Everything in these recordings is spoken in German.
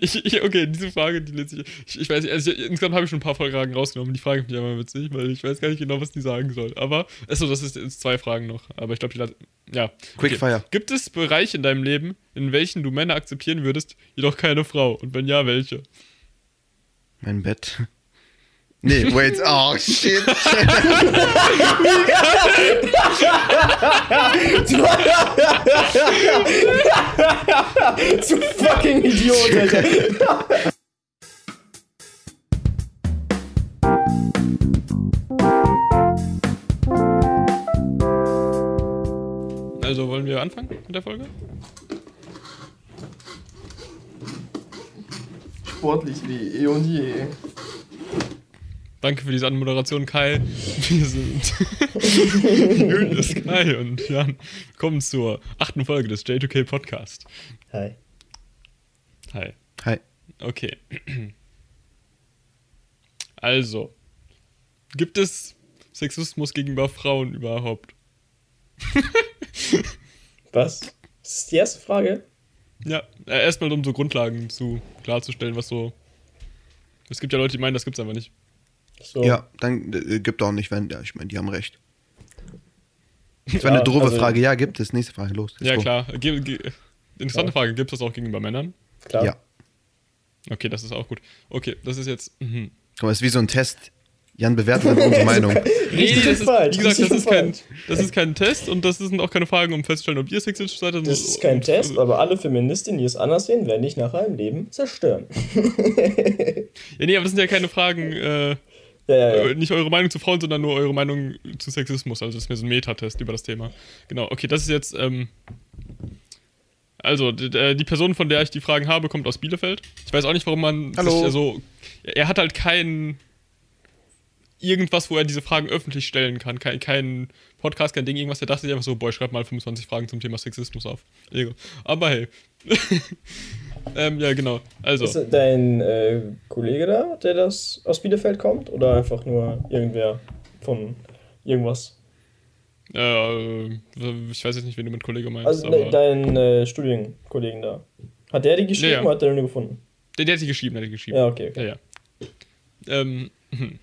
Ich, ich, okay, diese Frage, die lese ich. Ich, weiß nicht, also ich, insgesamt habe ich schon ein paar Fragen rausgenommen. Die Frage finde ich immer witzig, weil ich weiß gar nicht genau, was die sagen soll. Aber, achso, das ist jetzt zwei Fragen noch. Aber ich glaube, die. Ja. Quickfire. Gibt es Bereiche in deinem Leben, in welchen du Männer akzeptieren würdest, jedoch keine Frau? Und wenn ja, welche? Mein Bett. Nee, wait. Oh, shit. Du fucking Idiot, Alter. Also, wollen wir anfangen mit der Folge? Sportlich wie eh und je. Danke für diese Anmoderation, Kai. Wir sind Julius, Kai und Jan. Kommen zur achten Folge des J2K Podcast. Hi. Hi. Hi. Okay. Also, gibt es Sexismus gegenüber Frauen überhaupt? Was? Das ist die erste Frage? Ja, äh, erstmal um so Grundlagen zu klarzustellen, was so. Es gibt ja Leute, die meinen, das gibt's einfach nicht. So. Ja, dann äh, gibt auch nicht, wenn. Ja, ich meine, die haben recht. Das war Ja, eine doofe also- Frage. Ja, gibt es. Nächste Frage, los. Ja, go. klar. Ge ge interessante Ja. Frage. Gibt es das auch gegenüber Männern? Klar. Ja. Okay, das ist auch gut. Okay, das ist jetzt. Mhm. Guck mal, das ist wie so ein Test. Jan bewertet einfach unsere Meinung. Richtig das ist, falsch, wie gesagt, das ist, kein, das ist kein Test und das sind auch keine Fragen, um festzustellen, ob ihr sexistisch seid. Das ist kein Test, aber alle Feministinnen, die es anders sehen, werden dich nachher im Leben zerstören. Ja, nee, aber das sind ja keine Fragen, äh, Ja, ja, äh, nicht eure Meinung zu Frauen, sondern nur eure Meinung zu Sexismus. Also das ist mehr so ein Metatest über das Thema. Genau, okay, das ist jetzt, ähm, also, d- die Person, von der ich die Fragen habe, kommt aus Bielefeld. Ich weiß auch nicht, warum man Hallo. sich so, er hat halt kein irgendwas, wo er diese Fragen öffentlich stellen kann. Kein, kein Podcast, kein Ding, irgendwas. Er dachte sich einfach so, boah, schreib mal 25 Fragen zum Thema Sexismus auf. Aber hey. ähm, ja, genau. Also. Ist dein äh, Kollege da, der das aus Bielefeld kommt? Oder einfach nur irgendwer von irgendwas? Äh, ich weiß jetzt nicht, wen du mit Kollege meinst, Also ne, dein äh, Studienkollegen da. Hat der die geschrieben Ja, ja. oder hat der nur gefunden? der, der hat sie geschrieben, der hat sie geschrieben. Ja, okay. okay. Ja, ja. Ähm, hm.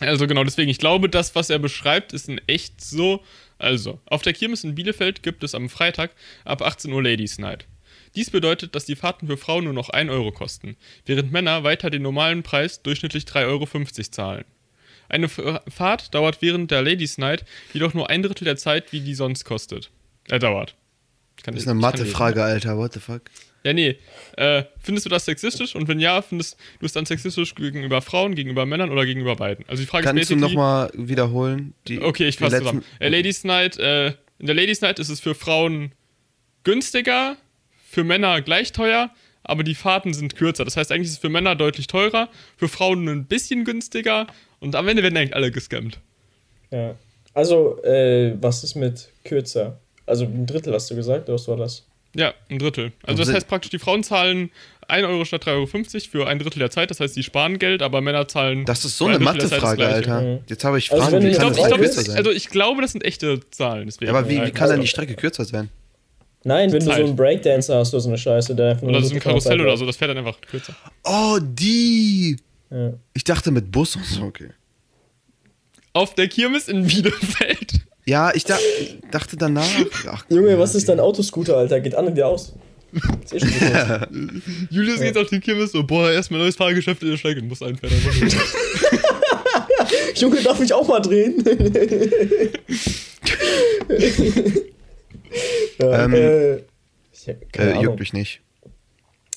also genau, deswegen, ich glaube, das, was er beschreibt, ist in echt so. Also, auf der Kirmes in Bielefeld gibt es am Freitag ab 18 Uhr Ladies Night. Dies bedeutet, dass die Fahrten für Frauen nur noch 1 Euro kosten, während Männer weiter den normalen Preis durchschnittlich 3,50 Euro zahlen. Eine Fahrt dauert während der Ladies Night jedoch nur ein Drittel der Zeit, wie die sonst kostet. Er dauert. Kann Das ist eine ich lesen. Mathe-Frage, Alter. What the fuck? Ja, nee. Äh, findest du das sexistisch? Und wenn ja, findest du es dann sexistisch gegenüber Frauen, gegenüber Männern oder gegenüber beiden? Also die Frage Kannst ist du nochmal wiederholen? Die, Okay, ich fasse zusammen. Äh, Ladies Night, äh, in der Ladies Night ist es für Frauen günstiger, für Männer gleich teuer, aber die Fahrten sind kürzer. Das heißt, eigentlich ist es für Männer deutlich teurer, für Frauen ein bisschen günstiger und am Ende werden eigentlich alle gescammt. Ja. Also, äh, was ist mit kürzer? Also ein Drittel hast du gesagt, oder was war das? Ja, ein Drittel. Also das Also- heißt praktisch, die Frauen zahlen 1 Euro statt 3,50 Euro für ein Drittel der Zeit. Das heißt, die sparen Geld, aber Männer zahlen. Das ist so eine Mathe-Frage. Alter. Mhm. Jetzt habe ich Also Fragen, wenn wie Ich kann glaube, das ich, nicht glaub, kürzer sein? also ich glaube, das sind echte Zahlen. Deswegen. Ja, aber wie, wie kann also- dann die Strecke kürzer sein? Nein, wenn du Zeit. so einen Breakdancer hast oder so eine Scheiße, der einfach nur Oder so ein Karussell oder so, das fährt dann einfach kürzer. Oh, die! Ja. Ich dachte mit Bus und so, okay. Auf der Kirmes in Bielefeld. Ja, ich da, dachte danach. Ach, Junge, was ist dein Autoscooter, Alter? Geht an und wieder aus. Ist eh schon gut. Julius geht auf die Kirmes so, boah, erstmal neues Fahrgeschäft in der Strecke und muss einfähren. Junge, darf ich auch mal drehen? ja, Ähm, äh, ich Äh, juckt mich nicht.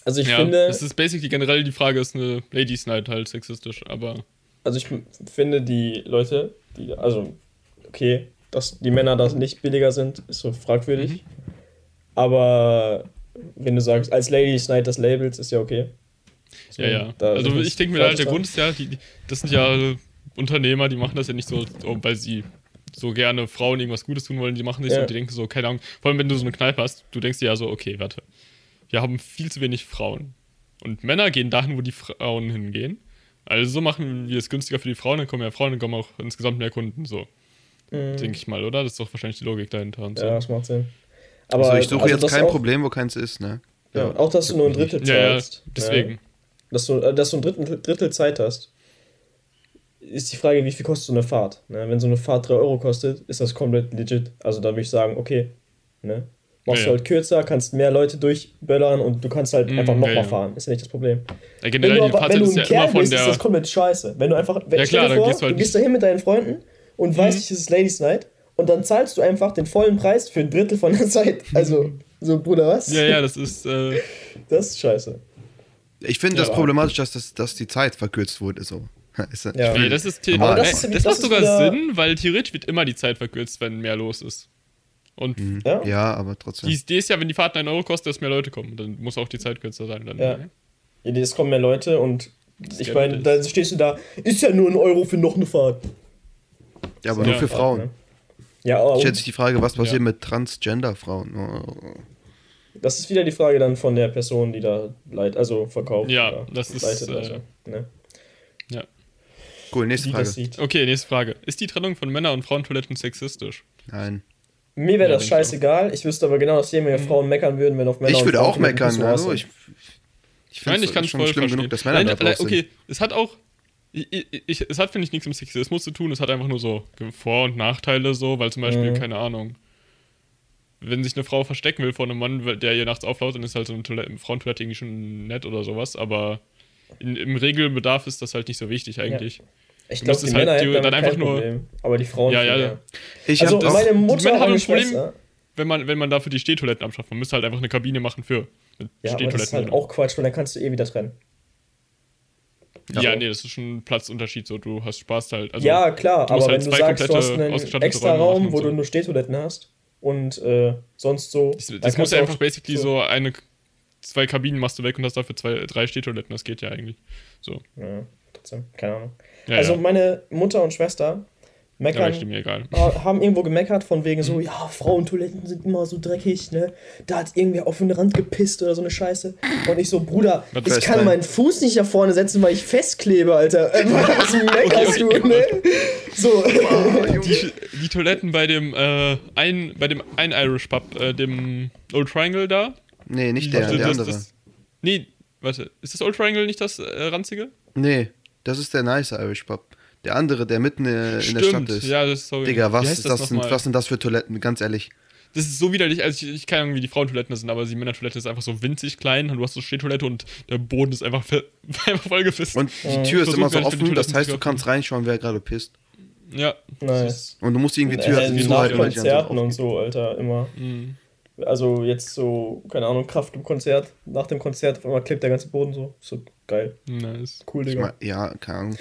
Also ich ja, finde, es ist basically generell die Frage, ist eine Ladies Night halt sexistisch, aber also ich finde die Leute, die, also okay, dass die Männer da nicht billiger sind, ist so fragwürdig. Mhm. Aber wenn du sagst, als Ladies Night das Labels, ist ja okay. So, ja, ja. da Also ich denke mir halt, der. Grund ist ja, die, die, das sind ja Unternehmer, die machen das ja nicht so, so, weil sie so gerne Frauen irgendwas Gutes tun wollen, die machen nicht so Ja. und die denken so, keine Ahnung, vor allem wenn du so eine Kneipe hast, du denkst dir ja so, okay, warte, wir haben viel zu wenig Frauen. Und Männer gehen dahin, wo die Frauen hingehen. Also machen wir es günstiger für die Frauen, dann kommen mehr Frauen, dann kommen auch insgesamt mehr Kunden, so. Mhm. Denke ich mal, oder? Das ist doch wahrscheinlich die Logik dahinter und so. Ja, das macht Sinn. Aber also ich suche also jetzt kein auch- Problem, wo keins ist, ne? Ja, auch dass du nur ein Drittel Ja, ja, zahlst. deswegen. Ja. Dass, du, äh, dass du ein Drittel, Drittel Zeit hast. Ist die Frage, wie viel kostet so eine Fahrt? Ne? Wenn so eine Fahrt 3 Euro kostet, ist das komplett legit. Also da würde ich sagen, okay, ne? Machst Ja, du ja. halt kürzer, kannst mehr Leute durchböllern und du kannst halt Mm, einfach ja, nochmal ja. fahren. Ist ja nicht das Problem. Ja, Wenn generell, du, die aber, wenn du ist ein ja Kerl von bist, ist das der. komplett scheiße. Wenn du einfach, wenn, Ja, klar, dir vor, gehst du halt du gehst nicht- da hin mit deinen Freunden und weißt, es ist Ladies Night und dann zahlst du einfach den vollen Preis für ein Drittel von der Zeit. Also, so, Bruder, was? Ja, ja, das ist. Äh, Das ist scheiße. Ich finde Ja, das problematisch, dass, das, dass die Zeit verkürzt wurde. So. Ist Ja. nee, das ist. Aber das das, ist- das das macht ist sogar wieder- Sinn, weil theoretisch wird immer die Zeit verkürzt, wenn mehr los ist. Und Ja? Ja, aber trotzdem. die Idee ist ja, wenn die Fahrt 1 Euro kostet, dass mehr Leute kommen. Dann muss auch die Zeit kürzer sein. Dann, Ja. Ja, Es kommen mehr Leute und ich ja meine, das. da stehst du da, ist ja nur ein Euro für noch eine Fahrt. ja, aber So, nur ja, für Frauen. ne? Ja, aber Stellt sich die Frage, was passiert Ja. mit Transgender-Frauen? Oh. das ist wieder die Frage dann von der Person, die da leit, also verkauft. Ja, oder das ist, leitet, äh, also, ne? Ja. Cool, nächste Frage. Okay, nächste Frage. Ist die Trennung von Männer- und Frauentoiletten sexistisch? Nein. Mir wäre Ja, das ich scheißegal. Ich wüsste aber genau, dass jede Menge Frauen meckern würden, wenn auf Männer ich würde auch meckern. Also ich ich Nein, ich kann es voll schlimm verstehen. genug, dass Männer Nein, da drauf sind. okay, es hat auch. Ich, ich, es hat, finde ich, nichts mit Sexismus zu tun. Es hat einfach nur so Vor- und Nachteile, so, weil zum Beispiel, Mhm. keine Ahnung, wenn sich eine Frau verstecken will vor einem Mann, der ihr nachts auflaut, dann ist halt so eine Toilette, Frauentoilette irgendwie schon nett oder sowas, aber in, im Regelbedarf ist das halt nicht so wichtig eigentlich. Ich glaube, die müsstest Männer halt hätten die- dann einfach nur- Problem. Aber die Frauen. Ja, ja, ja. Ich Also das. meine die Mutter Männer und haben ein Problem. Schwester. Wenn man, wenn man dafür die Stehtoiletten abschafft, man müsste halt einfach eine Kabine machen für Ja, aber das ist halt auch Quatsch, weil dann kannst du eh wieder trennen. Ja, nee, das ist schon ein Platzunterschied, so du hast Spaß halt. Also, ja, klar, aber halt wenn du zwei sagst, du komplette hast einen extra Raum, wo so. du nur Stehtoiletten hast und äh, sonst so. Das, das muss ja du einfach basically so eine, zwei Kabinen machst du weg und hast dafür zwei, drei Stehtoiletten. Das geht ja eigentlich. So. Ja, trotzdem, keine Ahnung. Ja, also ja. meine Mutter und Schwester meckern, stimmt mir egal. ha- haben irgendwo gemeckert von wegen Mhm. so, ja, Frauentoiletten sind immer so dreckig, ne? Da hat irgendwer auf den Rand gepisst oder so eine Scheiße. Und ich so, Bruder, Was ich kann dein- meinen Fuß nicht da vorne setzen, weil ich festklebe, Alter. Äh, Was meckerst okay, du, ne? So. Die, die Toiletten bei dem äh, ein bei dem ein Irish Pub, äh, dem Old Triangle da. Nee, nicht der, das- der das- andere. Das, nee, warte, ist das Old Triangle nicht das äh, ranzige? Nee, das ist der nice Irish Pub. Der andere, der mitten in der Stadt ist. Ja, das sorry. Digga, was, ist das sind, nochmal? was sind das für Toiletten? Ganz ehrlich. Das ist so widerlich, also ich, ich keine Ahnung, wie die Frauentoiletten sind, aber die Männertoilette ist einfach so winzig klein und du hast so Stehtoilette und der Boden ist einfach, einfach voll gefisst. Und die Tür ist Versuch immer so offen, das heißt, du kannst reinschauen, wer gerade pisst. ja. Nice. Und du musst irgendwie die Tür Äh, die so nach halten, weil die dann so Konzerten und so, Alter, immer. Mhm. Also jetzt so, keine Ahnung, Kraft im Konzert. Nach dem Konzert auf einmal klebt der ganze Boden so. So geil. Nice. Cool, Ich Digga. mein, ja, keine Ahnung.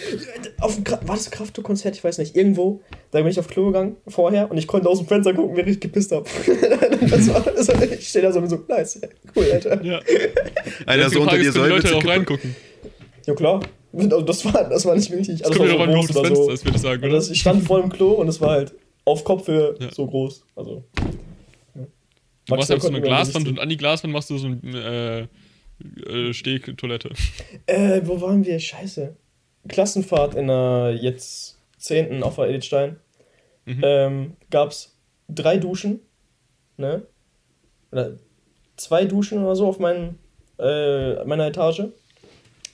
Auf dem war das Kraftkonzert? Ich weiß nicht. Irgendwo, da bin ich auf Klo gegangen vorher und ich konnte aus dem Fenster gucken, wer richtig gepisst hab. das war, das war, ich stehe da so und so, nice, cool, Alter. Ja. Einer so unter dir soll Leute auch gucken. reingucken. Ja klar. Also das war, das war nicht wirklich. Das Also kommt das ja war auch so wie das oder Fenster so. ist, würde ich sagen, Also oder? das, ich stand vor dem Klo und es war halt auf Kopfhöhe Ja. so groß. Also. Du machst einfach so eine Glaswand und an die Glaswand machst du so eine äh, äh, Stehtoilette. Äh, wo waren wir? Scheiße. Klassenfahrt in der jetzt 10. auf der Edithstein. Mhm. Ähm, gab's drei Duschen. Ne? Oder zwei Duschen oder so auf meinen, äh, meiner Etage.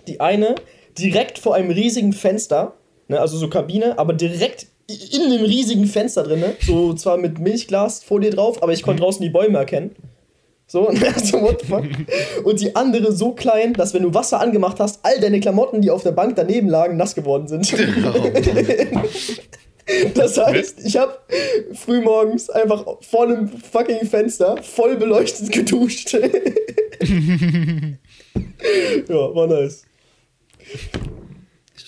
Die eine direkt vor einem riesigen Fenster. Ne? Also so Kabine, aber direkt in einem riesigen Fenster drin. Ne? So zwar mit Milchglas vor dir drauf, aber ich konnte draußen die Bäume erkennen. So, und so, what the fuck? Und die andere so klein, dass wenn du Wasser angemacht hast, all deine Klamotten, die auf der Bank daneben lagen, nass geworden sind. Das heißt, ich habe frühmorgens einfach vor einem fucking Fenster voll beleuchtet geduscht. ja, war nice.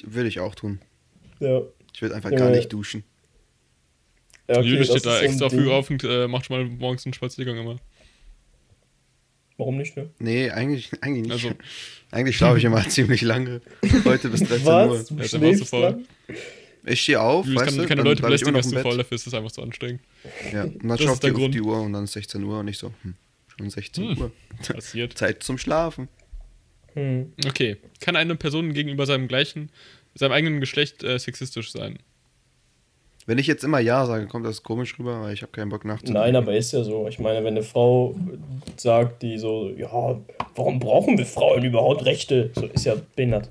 Würde ich auch tun. Ja. Ich würde einfach Ja. gar nicht duschen. ja okay, Jule steht da ist so extra früh auf und äh, macht schon mal morgens einen Spaziergang immer. Warum nicht, ne? Nee, eigentlich, eigentlich nicht. Also- Eigentlich schlafe ich immer ziemlich lange. Heute bis 13 Was? Uhr. Du Ja, ist faul. dann? Ich stehe auf, Julius weißt kann du, keine dann Leute ich belästigen, ist zu faul Bett. dafür, ist das einfach zu anstrengend. Ja, und dann Das schaut ist der ihr auf die Uhr und dann ist 16 Uhr und ich so, hm, schon 16 Hm. Uhr. Passiert. Zeit zum Schlafen. Hm. Okay. Kann eine Person gegenüber seinem gleichen, seinem eigenen Geschlecht äh, sexistisch sein? Wenn ich jetzt immer Ja sage, kommt das komisch rüber, weil ich habe keinen Bock nachzudenken. Nein, aber ist ja so. Ich meine, wenn eine Frau sagt, die so, ja, warum brauchen wir Frauen überhaupt Rechte? So ist ja behindert.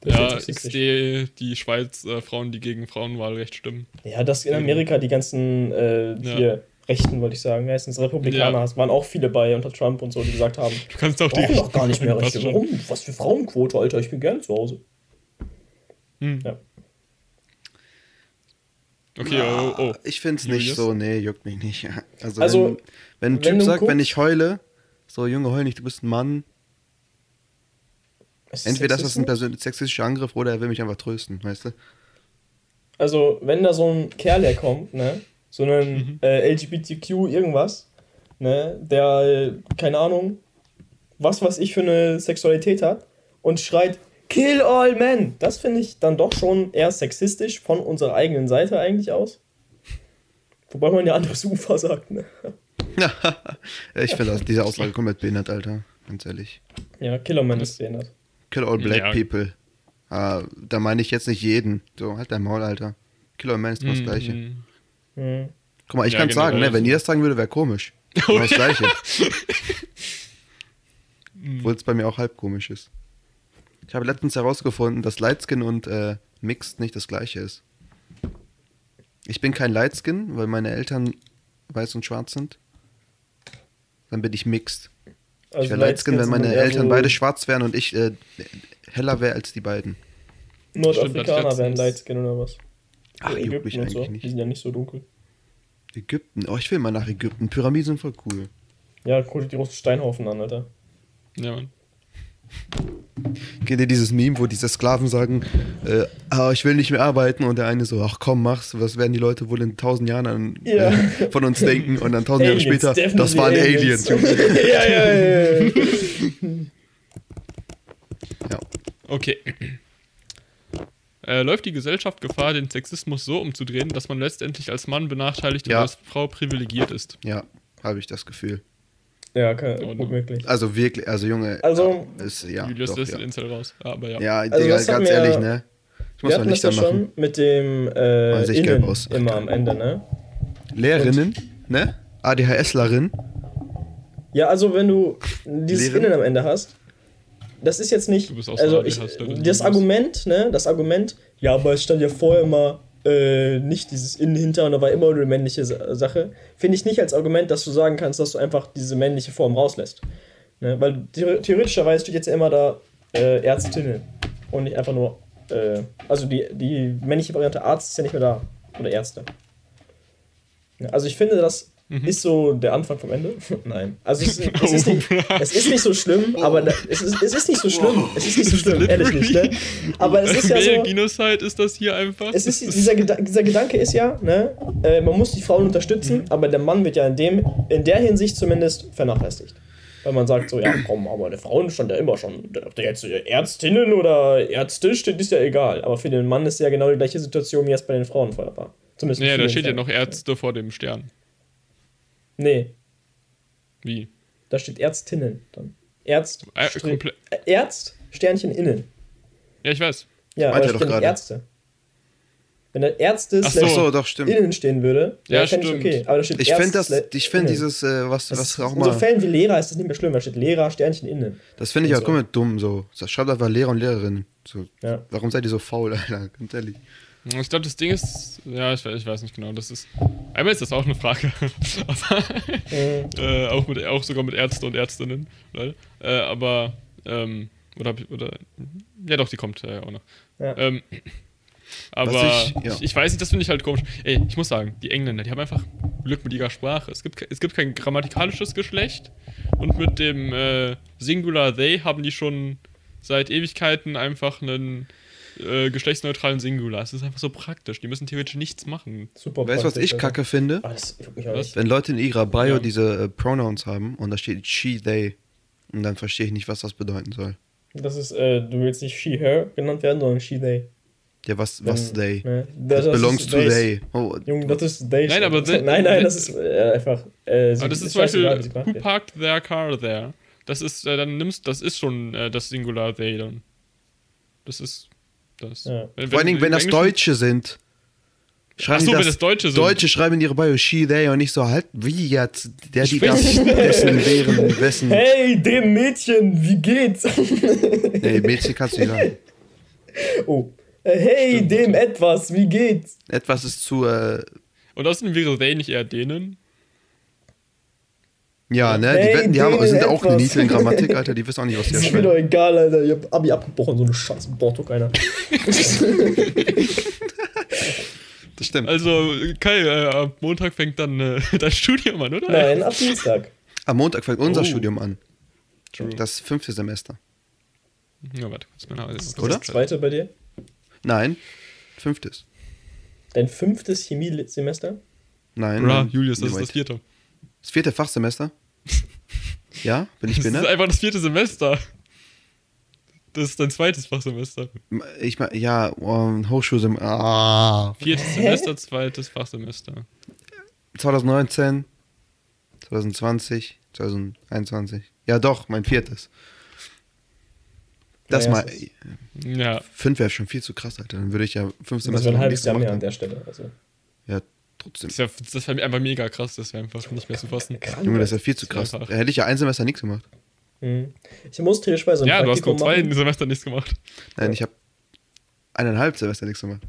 Das ist Ja, sexistisch. XD, die Schweiz, äh, Frauen, die gegen Frauenwahlrecht stimmen. Ja, das in Amerika, die ganzen äh, Ja. hier Rechten, wollte ich sagen, meistens Republikaner, Ja. es waren auch viele bei unter Trump und so, die gesagt haben, Du kannst auch wir die doch gar nicht mehr Rechte. Warum? Was für Frauenquote, Alter, ich bin gerne zu Hause. Hm. Ja. Okay, oh, oh. Ich finde es nicht so, nee, juckt mich nicht. Also, Also, wenn, wenn ein wenn Typ du sagt, wenn guckst- ich heule, so Junge, heul nicht, du bist ein Mann. Ist Entweder ist das ein Sexismus? persönlich sexistischer Angriff oder er will mich einfach trösten, weißt du? Also, wenn da so ein Kerl herkommt, ne, so Mhm. ein äh, LGBTQ irgendwas, ne, der, äh, keine Ahnung, was weiß ich für eine Sexualität hat und schreit, Kill all men! Das finde ich dann doch schon eher sexistisch von unserer eigenen Seite eigentlich aus. Wobei man ja anderes Ufer sagt, ne? ich finde das- diese Aussage komplett behindert, Alter. Ganz ehrlich. Ja, Killerman ist behindert. Kill all black Ja. people. Ah, da meine ich jetzt nicht jeden. So, halt dein Maul, Alter. Kill all men ist immer das Gleiche. Mhm. Hm. Guck mal, ich Ja, kann sagen, generell ne, wenn so. ihr das sagen würde, wäre komisch. Oh, Genau das ja. Gleiche. Obwohl es bei mir auch halb komisch ist. Ich habe letztens herausgefunden, dass Lightskin und äh, Mixed nicht das Gleiche ist. Ich bin kein Lightskin, weil meine Eltern weiß und schwarz sind. Dann bin ich Mixed. Also ich wäre Lightskin, wenn meine Eltern so beide schwarz wären und ich äh, heller wäre als die beiden. Nordafrikaner wären Lightskin oder was? Ach, Oder juckt mich und so. eigentlich nicht. Die sind ja nicht so dunkel. Ägypten. Oh, ich will mal nach Ägypten. Pyramiden sind voll cool. Ja, guck dir die großen Steinhaufen an, Alter. Ja, Mann. Kennt ihr dieses Meme, wo diese Sklaven sagen, äh, ah, ich will nicht mehr arbeiten und der eine so, ach komm, mach's, was werden die Leute wohl in tausend Jahren an, Ja. äh, von uns denken und dann tausend Jahre Aliens, später, das waren Aliens. Junge. ja, ja, ja, ja. ja. Okay. Äh, läuft die Gesellschaft Gefahr, den Sexismus so umzudrehen, dass man letztendlich als Mann benachteiligt Ja. und als Frau privilegiert ist? ja, habe ich das Gefühl. Ja, kann, Oh, no. gut möglich. Also wirklich, also Junge, Also- ist, ja, Julius doch, lässt ja. den Incel raus. Aber ja. ja, Also Digga, ganz wir ehrlich, ne? Ich muss Wir mal hatten das anmachen. schon mit dem äh, Man Innen aus. immer am Ende, ne? Lehrerinnen, ne? ADHSlerin, Ja, also wenn du dieses Lehren? Innen am Ende hast, das ist jetzt nicht, Du bist auch also so ich, das. Argument, ne, das Argument, ja, aber es stand ja vorher immer äh, nicht dieses Innen hinter und da war immer nur eine männliche Sa- Sache, finde ich nicht als Argument, dass du sagen kannst, dass du einfach diese männliche Form rauslässt. Ne? Weil theor- theoretischerweise steht jetzt ja immer da äh, Ärztinnen und nicht einfach nur, äh, also die, die männliche Variante Arzt ist ja nicht mehr da oder Ärzte. Also ich finde, das Mhm. ist so der Anfang vom Ende. Nein. Also es, ist- es, ist nicht, es ist nicht so schlimm, aber da, es, ist, es ist nicht so schlimm. Es ist nicht so schlimm, ehrlich nicht, ne? Aber es ist ja so. Genocide ist das hier einfach. Es ist, dieser, Geda dieser Gedanke ist ja, ne, äh, man muss die Frauen unterstützen, aber der Mann wird ja in, dem, in der Hinsicht zumindest vernachlässigt. Weil man sagt so, ja komm, aber der Frauen stand ja immer schon, ob der jetzt Ärztinnen oder Ärzte steht, ist ja egal. Aber für den Mann ist ja genau die gleiche Situation, wie es bei den Frauen vorher war. Zumindest in Naja, da steht ja noch Ärzte vor dem Stern. Nee, Wie? da steht Ärztinnen dann. Ärzt, Äh, Strich- komple- äh, Ärzt, Sternchen innen. Ja, ich weiß. Ja, Meint aber er da doch gerade. Ärzte. Wenn da Ärzte Ach so. Doch, stimmt. innen stehen würde, Ja, ja, fände ich stimmt. okay. Aber da steht Ich finde das, ich finde dieses, äh, was, Das was auch in so mal, Fällen wie Lehrer ist das nicht mehr schlimm, da steht Lehrer, Sternchen innen. das finde ich auch so. komplett dumm, so. Schreibt einfach Lehrer und Lehrerin. So, Ja. warum seid ihr so faul, Alter? Ganz ehrlich. Ich glaube, das Ding ist, ja, ich, we- ich weiß nicht genau. Das ist, einmal ist das auch eine Frage, aber Mhm. äh, auch mit, auch sogar mit Ärzte und Ärztinnen, äh, aber ähm, oder, hab ich- oder ja, doch, die kommt äh, auch noch. Ja. Ähm, aber ich, ich- ja. ich, weiß nicht, das finde ich halt komisch. Ey, ich muss sagen, die Engländer, die haben einfach Glück mit ihrer Sprache. Es gibt, es gibt kein grammatikalisches Geschlecht und mit dem äh, Singular They haben die schon seit Ewigkeiten einfach einen äh, geschlechtsneutralen Singular. Es ist einfach so praktisch. Die müssen theoretisch nichts machen. Super Weißt du, was ich kacke finde? Ah, das nicht. Wenn Leute in ihrer Bio Ja. diese äh, Pronouns haben und da steht she, they, und dann verstehe ich nicht, was das bedeuten soll. Das ist, äh, du willst nicht she, her genannt werden, sondern she, they. Ja, was, Wenn- was they? Ne? Das belongs ist to they. Oh, Junge, das ist they. Nein, aber they- Nein, nein, das ist äh, einfach. Äh, Aber das ist zum Beispiel, who parked their car there? Das ist, äh, dann nimmst, das ist schon äh, das Singular they dann. Das ist das. Ja. Wenn, vor allen Dingen, wenn das Englischen- Deutsche sind. Schreiben Ach so, die wenn das Deutsche sind. Deutsche schreiben in ihre Bio she, they und nicht so halt, wie jetzt, der, die das, nicht. dessen, deren, wessen. Hey, dem Mädchen, wie geht's? Nee, Mädchen kannst du nicht sagen. oh. Äh, Hey, dem etwas, wie geht's? Etwas ist zu, äh, Und außerdem wäre they nicht eher denen. Ja, ne, Hey, die, wetten, die haben, denen sind auch eine niedrige Grammatik, Alter, die wissen auch nicht, was die Ist mir doch egal, Alter. Ich hab Abi abgebrochen, so eine scheiß Bortok einer. Das stimmt. Also, Kai, äh, ab Montag fängt dann äh, dein Studium an, oder? Nein, ab Dienstag. Am Montag fängt unser Oh. Studium an. True. Das fünfte Semester. Ja, warte, kurz mal Das Oder? Das zweite bei dir? Nein, fünftes. Dein fünftes Chemiesemester? Nein. Bra, nein. Julius, das Nee, ist das vierte. Das vierte Fachsemester? Ja, bin ich Das ist behindert? einfach das vierte Semester. Das ist dein zweites Fachsemester. Ich mein, ja, um, Hochschulsemester. Ah. Viertes Semester, zweites Fachsemester. 2019, 2020, 2021. Ja, doch, mein viertes. Das Mein mal. Ja, Fünf wäre schon viel zu krass, Alter. Dann würde ich ja fünf Das Semester wäre ein halbes Jahr mehr an der Stelle. Also, Ja, trotzdem. das wäre das wär einfach mega krass, das wäre einfach nicht mehr zu fassen. krank. Junge, das ist ja viel zu krass. Da hätte ich ja ein Semester nichts gemacht. Mhm. Ich muss Tischweise ein Ja, du hast nur zwei machen. Semester nichts gemacht. Nein, ich habe eineinhalb Semester nichts gemacht.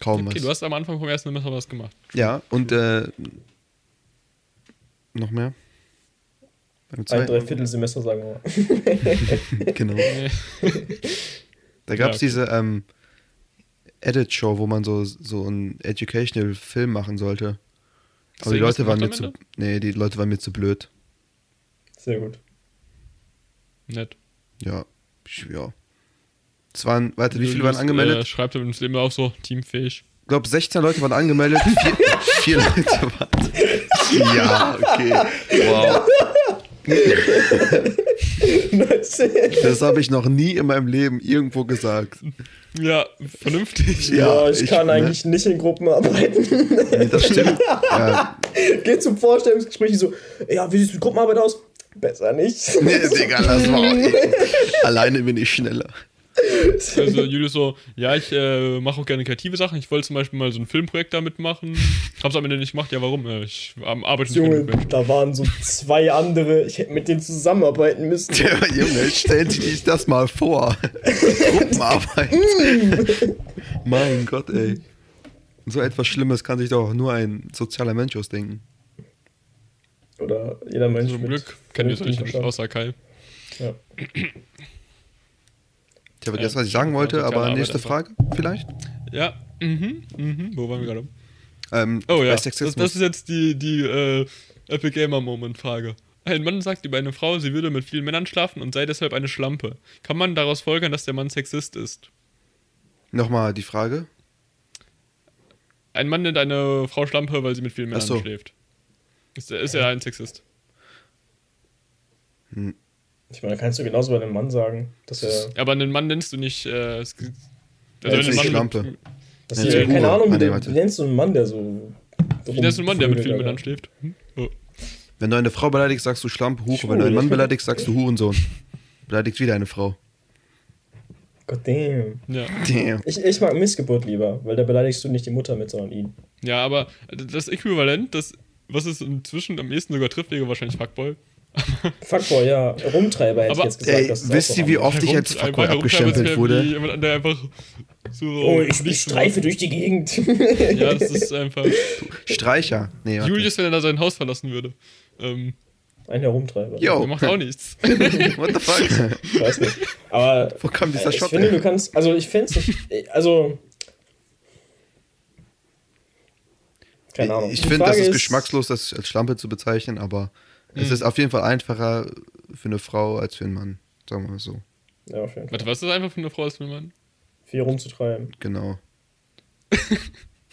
Kaum Okay, was. du hast am Anfang vom ersten Semester was gemacht. Ja, und äh, noch mehr? Ein? Dreiviertelsemester, sagen wir mal. Genau. Da gab es Ja, okay. diese ähm, Edit-Show, wo man so, so einen Educational-Film machen sollte. Aber die Leute waren mir zu. Nee, die Leute waren mir zu blöd. Sehr gut. Nett. Ja. ich- Ja. Es waren, warte, wie viele waren angemeldet? Äh, schreibt er ins Leben auch so, teamfähig. Ich glaube, 16 Leute waren angemeldet, vier, vier Leute waren. Ja, okay. Wow. Das habe ich noch nie in meinem Leben irgendwo gesagt. Ja, vernünftig. ja, Ja, ich, ich- kann ne? eigentlich nicht in Gruppen arbeiten. Nee, das stimmt. Ja, Geht zum Vorstellungsgespräch so, ja, wie sieht die Gruppenarbeit aus? Besser nicht. nee, Digga, das war auch Alleine bin ich schneller. Also Julius so, ja, ich äh, mache auch gerne kreative Sachen. Ich wollte zum Beispiel mal so ein Filmprojekt damit machen. Hab's am Ende nicht gemacht. Ja, warum? Äh, ich ähm, arbeite nicht Junge, da waren so zwei andere, ich hätte mit denen zusammenarbeiten müssen. Ja, Junge, stellen Sie sich das mal vor. Gruppenarbeit. mein Gott, ey. So etwas Schlimmes kann sich doch nur ein sozialer Mensch ausdenken. Oder jeder Mensch. Zum Glück kennen wir es nicht, außer Kai. Verstand. Ich habe Ja, vergessen, was ich sagen wollte, aber Arbeit nächste einfach. Frage vielleicht? Ja, mhm, mhm. Wo waren wir gerade? Ähm, Oh ja, das, das ist jetzt die, die äh, Epic Gamer Moment Frage. Ein Mann sagt über eine Frau, sie würde mit vielen Männern schlafen und sei deshalb eine Schlampe. Kann man daraus folgern, dass der Mann Sexist ist? Nochmal die Frage. Ein Mann nennt eine Frau Schlampe, weil sie mit vielen Männern so. schläft. Ist, ist er ein Sexist? Ich meine, da kannst du genauso bei einem Mann sagen, dass er. Aber einen Mann nennst du nicht. Äh, also Ja, wenn ist ein nicht Mann Schlampe. Mit, er so keine Hure. Ahnung, Ah, wie, nee, du- warte. wie nennst du einen Mann, der so. wie nennst du einen Mann, der mit vielen Männern schläft? Hm? Oh. Wenn du eine Frau beleidigst, sagst du Schlampe, Hure. Wenn du Schwul. einen Mann beleidigst, sagst du Hurensohn. Beleidigt wieder eine Frau. God damn. Ja. Damn. Ich, ich mag Missgeburt lieber, weil da beleidigst du nicht die Mutter mit, sondern ihn. ja, aber das Äquivalent, das, was es inzwischen am ehesten sogar trifft, wäre wahrscheinlich Fuckboy. Fuckboy, ja. Rumtreiber hätte Aber, ich jetzt gesagt. Ey, das ist wisst ihr, wie oft ich als Fuckboy abgestempelt wurde? Jemand, der einfach so. Oh, ich, ich streife durch die Gegend. Ja, das ist einfach. Streicher. Nee. Julius, wenn er da sein Haus verlassen würde. Ähm, Ein Herumtreiber. Jo. der macht auch nichts. What the fuck? Ich weiß nicht. Aber Wo kam dieser äh, ich finde, du kannst. Also, ich finde es nicht. Also. Keine Ahnung. Ich finde, das Frage ist geschmackslos, das als Schlampe zu bezeichnen, aber es Mhm. ist auf jeden Fall einfacher für eine Frau als für einen Mann. Sagen wir mal so. Ja, auf jeden Fall. Warte, was ist das einfach für eine Frau als für ein Mann? Viel rumzutreiben. Genau.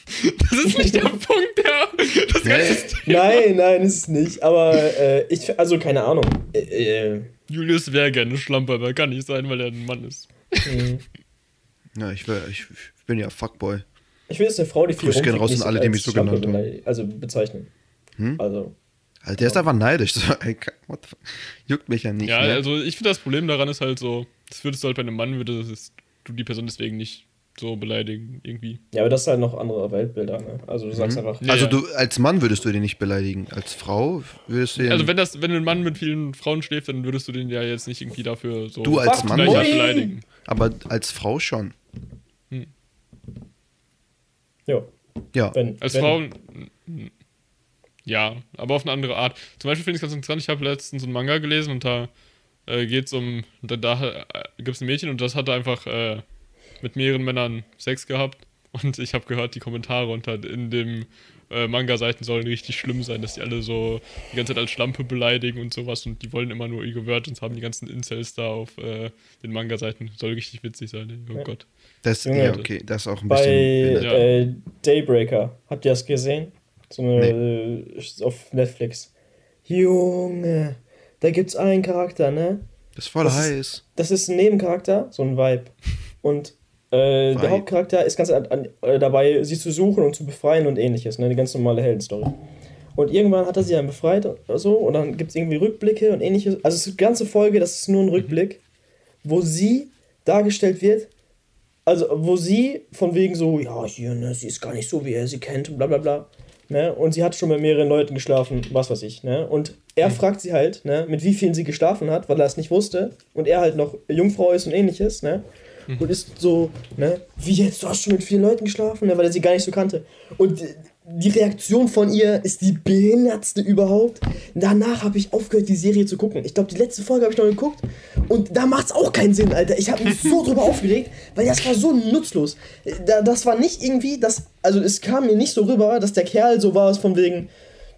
Das ist nicht der Punkt, der. Das Nee. Nein, nein, ist es nicht. Aber äh, ich. Also, keine Ahnung. Äh, äh, Julius wäre gerne Schlampe, aber kann nicht sein, weil er ein Mann ist. mh. Ja, ich, wär, ich, ich bin ja Fuckboy. ich will jetzt eine Frau, die viel Grüße gehen raus an alle, die mich so Schlampe genannt haben. Also bezeichnen. Hm? Also. Alter, der ist einfach neidisch. So, ey, what the fuck? Juckt mich ja nicht. Ja, ne? also ich finde das Problem daran ist halt so, das würdest du halt bei einem Mann, würdest du die Person deswegen nicht so beleidigen, irgendwie. Ja, aber das ist halt noch andere Weltbilder, ne? Also du sagst einfach. Ja, also du als Mann würdest du den nicht beleidigen. Als Frau würdest du den. Also wenn das, wenn ein Mann mit vielen Frauen schläft, dann würdest du den ja jetzt nicht irgendwie dafür so Du als Mann beleidigen. aber als Frau schon. Ja, Ja. wenn. Als wenn, Frau, ja, aber auf eine andere Art. Zum Beispiel finde ich es ganz interessant, ich habe letztens einen Manga gelesen und da äh, geht es um, da, da äh, gibt es ein Mädchen und das hatte einfach äh, mit mehreren Männern Sex gehabt und ich habe gehört, die Kommentare unter in dem äh, Manga-Seiten sollen richtig schlimm sein, dass die alle so die ganze Zeit als Schlampe beleidigen und sowas und die wollen immer nur ihre Wörter und haben die ganzen Incels da auf äh, den Manga-Seiten. Soll richtig witzig sein, oh Ja. Gott. Das, ja, okay, das ist auch ein Bei bisschen. Ja. äh, Daybreaker, habt ihr das gesehen? So eine äh, auf Netflix. Junge, da gibt's einen Charakter, ne? Das ist voll das ist- heiß. Das ist ein Nebencharakter, so ein Vibe. Und äh, der Hauptcharakter ist ganz an, an, äh, dabei, sie zu suchen und zu befreien und ähnliches, ne? Die ganz normale Heldenstory. Und irgendwann hat er sie dann befreit oder so und dann gibt es irgendwie Rückblicke und ähnliches. Also die ganze Folge, das ist nur ein Rückblick, wo sie dargestellt wird, also wo sie von wegen so, ja, hier, ne, sie ist gar nicht so, wie er sie kennt und bla bla bla. Ne? Und sie hat schon mit mehreren Leuten geschlafen, was weiß ich. Ne? Und er fragt sie halt, ne, mit wie vielen sie geschlafen hat, weil er es nicht wusste. Und er halt noch Jungfrau ist und ähnliches. Ne? Und ist so, ne, wie jetzt, du hast schon mit vielen Leuten geschlafen, ne, weil er sie gar nicht so kannte. Und die Reaktion von ihr ist die behindertste überhaupt. Danach habe ich aufgehört, die Serie zu gucken. Ich glaube, die letzte Folge habe ich noch geguckt. Und da macht es auch keinen Sinn, Alter. Ich habe mich so drüber aufgeregt, weil das war so nutzlos. Da, das war nicht irgendwie, das, also es kam mir nicht so rüber, dass der Kerl so war, von wegen,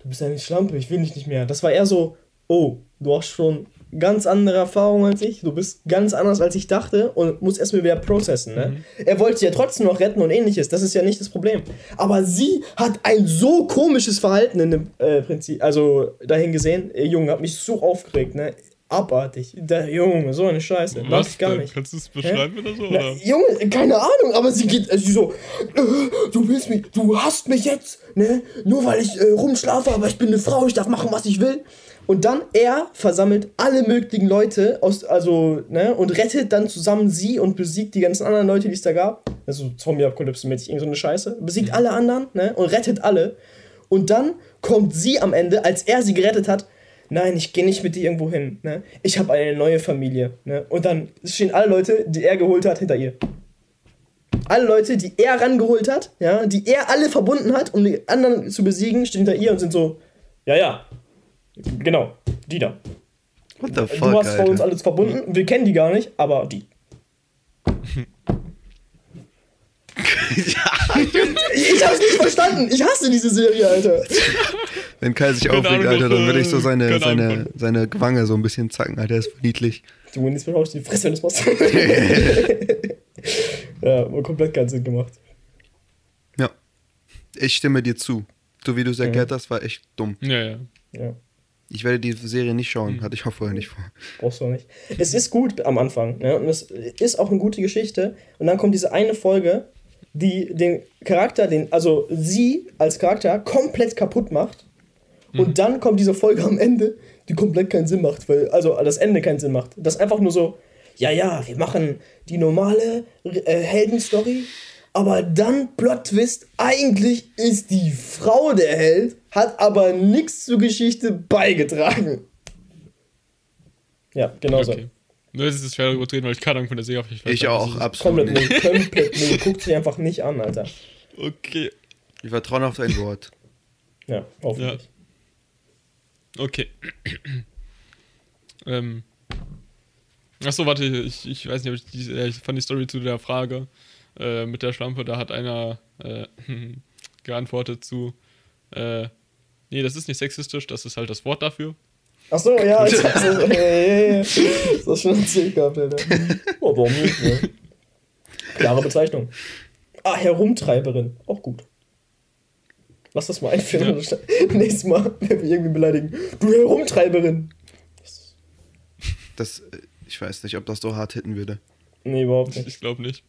du bist eine Schlampe, ich will dich nicht mehr. Das war eher so, oh, du hast schon ganz andere Erfahrungen als ich, du bist ganz anders als ich dachte und musst erstmal wieder processen. Ne? Er wollte sie ja trotzdem noch retten und ähnliches, das ist ja nicht das Problem. Aber sie hat ein so komisches Verhalten in dem äh, Prinzip, also dahin gesehen, äh, Junge, hat mich so aufgeregt, ne? Abartig. Der Junge, so eine Scheiße. Mag ich gar denn? nicht. Kannst du es beschreiben oder so? Na, Oder? Junge, keine Ahnung, aber sie geht, also sie so, äh, du willst mich, du hasst mich jetzt, ne? Nur weil ich äh, rumschlafe, aber ich bin eine Frau, ich darf machen, was ich will. Und dann er versammelt alle möglichen Leute aus, also, ne, und rettet dann zusammen sie und besiegt die ganzen anderen Leute, die es da gab. Also Zombie-Apokalypse-mäßig, irgend so eine Scheiße. Besiegt alle anderen, ne, und rettet alle. Und dann kommt sie am Ende, als er sie gerettet hat, nein, ich gehe nicht mit dir irgendwo hin, ne? Ich habe eine neue Familie, ne? Und dann stehen alle Leute, die er geholt hat, hinter ihr. Alle Leute, die er rangeholt hat, ja, die er alle verbunden hat, um die anderen zu besiegen, stehen hinter ihr und sind so, ja, ja, genau, die da. What the fuck, du hast vor uns alles verbunden, wir kennen die gar nicht, aber die. Ich, ich hab's nicht verstanden. Ich hasse diese Serie, Alter. Wenn Kai sich Keine aufregt, Ahnung, Alter, dann würde ich so äh, seine, seine, Ahnung. seine Wange so ein bisschen zacken, Alter, ist niedlich. Du, beschau ich die Fresse, wenn du es machst. ja, war komplett keinen Sinn gemacht. Ja. Ich stimme dir zu. So wie du es erklärt hast, war echt dumm. Ja, ja. Ja, Ich werde die Serie nicht schauen, hatte ich auch vorher nicht vor. brauchst du auch nicht. Es ist gut am Anfang, ne? Und es ist auch eine gute Geschichte. Und dann kommt diese eine Folge, die den Charakter, den, also sie als Charakter komplett kaputt macht. Und dann kommt diese Folge am Ende, die komplett keinen Sinn macht, weil, also das Ende keinen Sinn macht. Das ist einfach nur so, ja, ja, wir machen die normale äh, Heldenstory, aber dann Plot Twist, eigentlich ist die Frau der Held, hat aber nichts zur Geschichte beigetragen. Ja, genau so. Okay. Nur ist es schwer darüber zu reden, weil ich keine Ahnung von der Serie habe. Ich nicht, auch, absolut Komplett nicht. komplett null. Guckt sie einfach nicht an, Alter. Okay. Wir vertrauen auf dein Wort. Ja, hoffentlich. Okay. ähm. Achso, warte, ich, ich weiß nicht, ob ich, die, ich fand die Story zu der Frage äh, mit der Schlampe, da hat einer äh, geantwortet zu, äh, nee, das ist nicht sexistisch, das ist halt das Wort dafür. Achso, ja, ich hab's so, hey, das hast schon erzählt gehabt, Alter. Oh, warum nicht, ne? Klare Bezeichnung. Ah, Herumtreiberin. Auch gut. Lass das mal einführen. Nächstes Mal, wenn wir irgendwie beleidigen. Du Herumtreiberin. Das, äh, ich weiß nicht, ob das so hart hitten würde. Nee, überhaupt Ich, nicht. ich glaube nicht.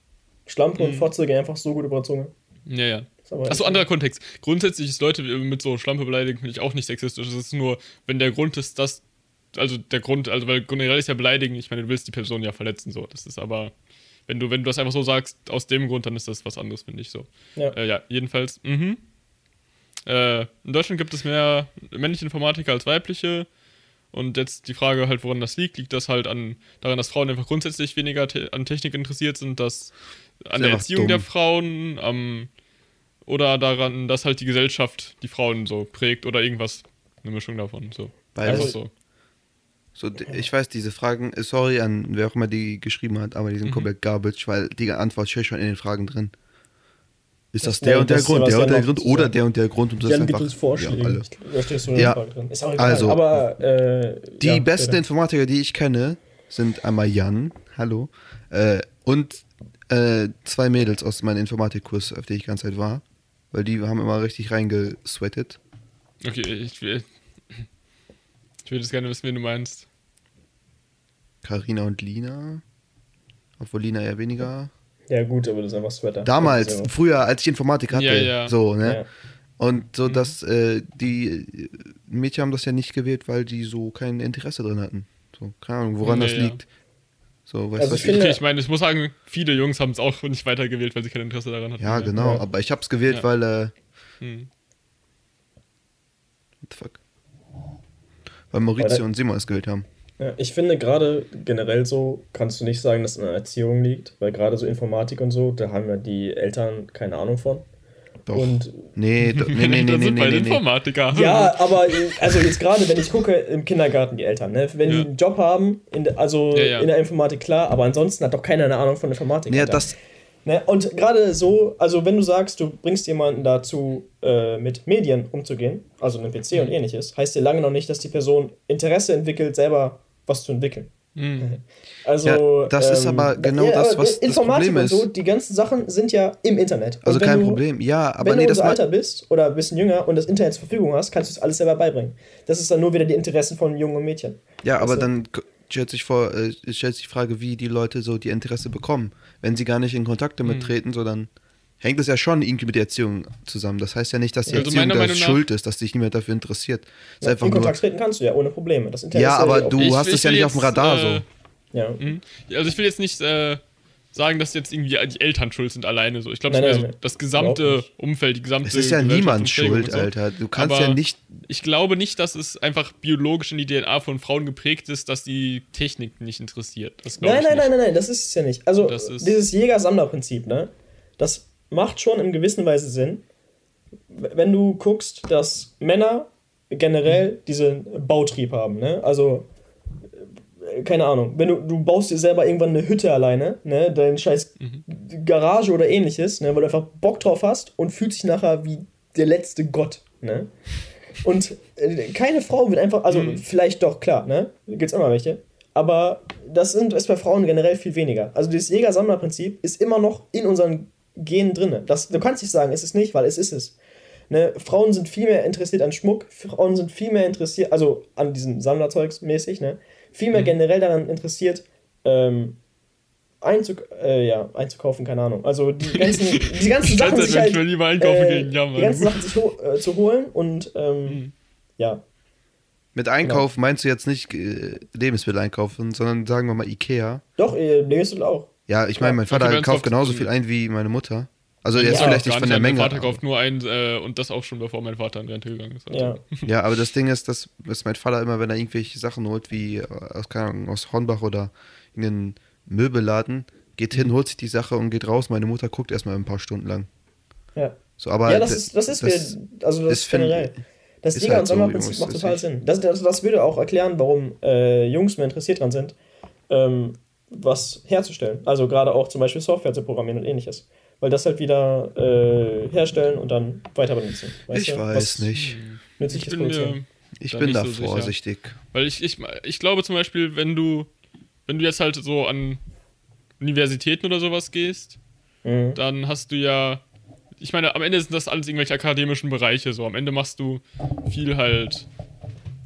Schlampe und Fotze gehen einfach so gut über die Zunge. Ja, ja. Achso, anderer Kontext. Grundsätzlich ist Leute mit so Schlampe beleidigen, finde ich auch nicht sexistisch. Es ist nur, wenn der Grund ist, dass. Also der Grund, also weil generell ist ja beleidigen, ich meine, du willst die Person ja verletzen, so. Das ist aber. Wenn du, wenn du das einfach so sagst, aus dem Grund, dann ist das was anderes, finde ich so. Ja. Äh, ja, jedenfalls, mhm. Äh, in Deutschland gibt es mehr männliche Informatiker als weibliche. Und jetzt die Frage halt, woran das liegt. Liegt das halt an, daran, dass Frauen einfach grundsätzlich weniger te an Technik interessiert sind, dass an der Erziehung dumm. der Frauen, am oder daran, dass halt die Gesellschaft die Frauen so prägt oder irgendwas. Eine Mischung davon. So. Beides. Einfach so. So, ich weiß, diese Fragen, äh, sorry an wer auch immer die geschrieben hat, aber die sind Mhm. komplett garbage, weil die Antwort steht schon in den Fragen drin. Ist das, Das- der und der Grund, der und der Grund oder der und der Grund und das ist gibt einfach Vorschläge. Ja, alle. da stehst du in Ja. der Frage drin. Ist auch egal. Also, aber äh, Die ja, besten bitte. Informatiker, die ich kenne, sind einmal Jan, hallo, äh, und äh, zwei Mädels aus meinem Informatikkurs, auf der ich die ganze Zeit war. Weil die haben immer richtig reingesweatet. Okay, ich will. Ich würde jetzt gerne wissen, wen du meinst. Karina und Lina. Obwohl Lina eher weniger. Ja, gut, aber das ist einfach Sweater. Damals, früher, als ich Informatik hatte. Ja, ja. So, ne? ja. Und so, Mhm. dass äh, die Mädchen haben das ja nicht gewählt, weil die so kein Interesse drin hatten. So, keine Ahnung, woran Ja, das ja. liegt. So, weißt Also du, ich was ich finde- Okay, ich meine, ich muss sagen, viele Jungs haben es auch nicht weitergewählt, weil sie kein Interesse daran hatten. Ja, genau, Ja. aber ich hab's gewählt, Ja. weil, äh, Hm. what the fuck? Weil Maurizio und Simon es gewählt haben. Ja, ich finde gerade generell so, kannst du nicht sagen, dass es in der Erziehung liegt, weil gerade so Informatik und so, da haben ja die Eltern keine Ahnung von. Doch. Und nee, do, nee, nee, nee, das nee, sind nee, nee, nee. Informatiker. ja, aber also jetzt gerade, wenn ich gucke im Kindergarten, die Eltern, ne, wenn die Ja. einen Job haben, in der, also Ja, ja. in der Informatik klar, aber ansonsten hat doch keiner eine Ahnung von Informatik. Alter. das, Ne? Und gerade so, also wenn du sagst, du bringst jemanden dazu, äh, mit Medien umzugehen, also einem PC Mhm. und ähnliches, heißt ja lange noch nicht, dass die Person Interesse entwickelt, selber was zu entwickeln. Hm. Also, Ja, das ist aber genau das, aber was das Informatik Problem und so, ist. die ganzen Sachen sind ja im Internet. Also wenn kein du, Problem. Ja, aber wenn nee, du das Alter bist oder ein bisschen jünger und das Internet zur Verfügung hast, kannst du es alles selber beibringen. Das ist dann nur wieder die Interessen von Jungen und Mädchen. Ja, aber du? dann stellt sich vor, äh, stellt sich die Frage, wie die Leute so die Interesse bekommen. Wenn sie gar nicht in Kontakt damit Hm. treten, so dann hängt es ja schon irgendwie mit der Erziehung zusammen. Das heißt ja nicht, dass die Also Erziehung meiner da Meinung nach- schuld ist, dass sich niemand dafür interessiert. Ja, in nur, Kontakt treten kannst du ja ohne Probleme. Ja, aber du Ich- hast es ja nicht auf dem jetzt, Radar äh, so. Ja. Hm. Also ich will jetzt nicht äh, sagen, dass jetzt irgendwie die Eltern schuld sind alleine so. Ich glaube, Nein, es ist nein, mehr so nein. das gesamte. Umfeld, die gesamte Es ist ja niemand schuld, so. Alter. Du kannst Aber ja nicht. Ich glaube nicht, dass es einfach biologisch in die DNA von Frauen geprägt ist, dass die Technik nicht interessiert. Nein, ich nein, nicht. nein, nein, nein, das ist es ja nicht. Also, Das ist- dieses Jäger-Sammler-Prinzip, ne? Das macht schon in gewisser Weise Sinn, wenn du guckst, dass Männer generell diesen Bautrieb haben, ne? Also, äh, keine Ahnung, wenn du, du baust dir selber irgendwann eine Hütte alleine, ne? Deine scheiß Garage oder ähnliches, ne? Weil du einfach Bock drauf hast und fühlst dich nachher wie der letzte Gott, ne? Und äh, keine Frau wird einfach, also Mhm. vielleicht doch, klar, ne? Gibt's immer welche. Aber das sind, ist bei Frauen generell viel weniger. Also dieses Jäger-Sammler-Prinzip ist immer noch in unseren Genen drin. Das, du kannst nicht sagen, es ist nicht, weil es ist es. Ne? Frauen sind viel mehr interessiert an Schmuck, Frauen sind viel mehr interessiert, also an diesem Sammlerzeugs mäßig, ne? Viel mehr generell daran interessiert, ähm, einzuk äh, ja, einzukaufen, keine Ahnung. Also die ganzen, die ganzen Ich Sachen sich ich halt, lieber einkaufen äh, gehen, ja, Mann. die ganzen Sachen sich ho äh, zu holen und ähm, Mhm. ja, Mit Einkauf meinst du jetzt nicht äh, Lebensmittel einkaufen, sondern sagen wir mal Ikea. doch, äh, Lebensmittel auch. Ja, ich meine, mein Vater es kauft auf- genauso viel ein wie meine Mutter. Also Ja, jetzt Ja, vielleicht nicht von der. Menge. Mein Vater kauft nur ein äh, und das auch schon bevor mein Vater in Rente gegangen ist. Also. Ja. Ja, aber das Ding ist, dass, dass mein Vater immer, wenn er irgendwelche Sachen holt, wie äh, aus, keine Ahnung, aus Hornbach oder irgendeinen Möbelladen, geht hin, holt sich die Sache und geht raus. Meine Mutter guckt erstmal ein paar Stunden lang. Ja. So, aber ja, das d- ist, das ist, das- wir- also das ist generell. Das ist Jäger- halt und so, Sammlerprinzip Jungs, macht total Sinn. Das, das, das würde auch erklären, warum äh, Jungs mehr interessiert dran sind, ähm, was herzustellen. Also gerade auch zum Beispiel Software zu programmieren und ähnliches. Weil das halt wieder äh, herstellen und dann weiter benutzen. Weißt ich du? weiß Was nicht. Ich bin mir, produzieren. Ich da bin da so sicher. vorsichtig. weil ich, ich, ich glaube zum Beispiel, wenn du, wenn du jetzt halt so an Universitäten oder sowas gehst, Mhm. dann hast du ja, ich meine, am Ende sind das alles irgendwelche akademischen Bereiche so. Am Ende machst du viel halt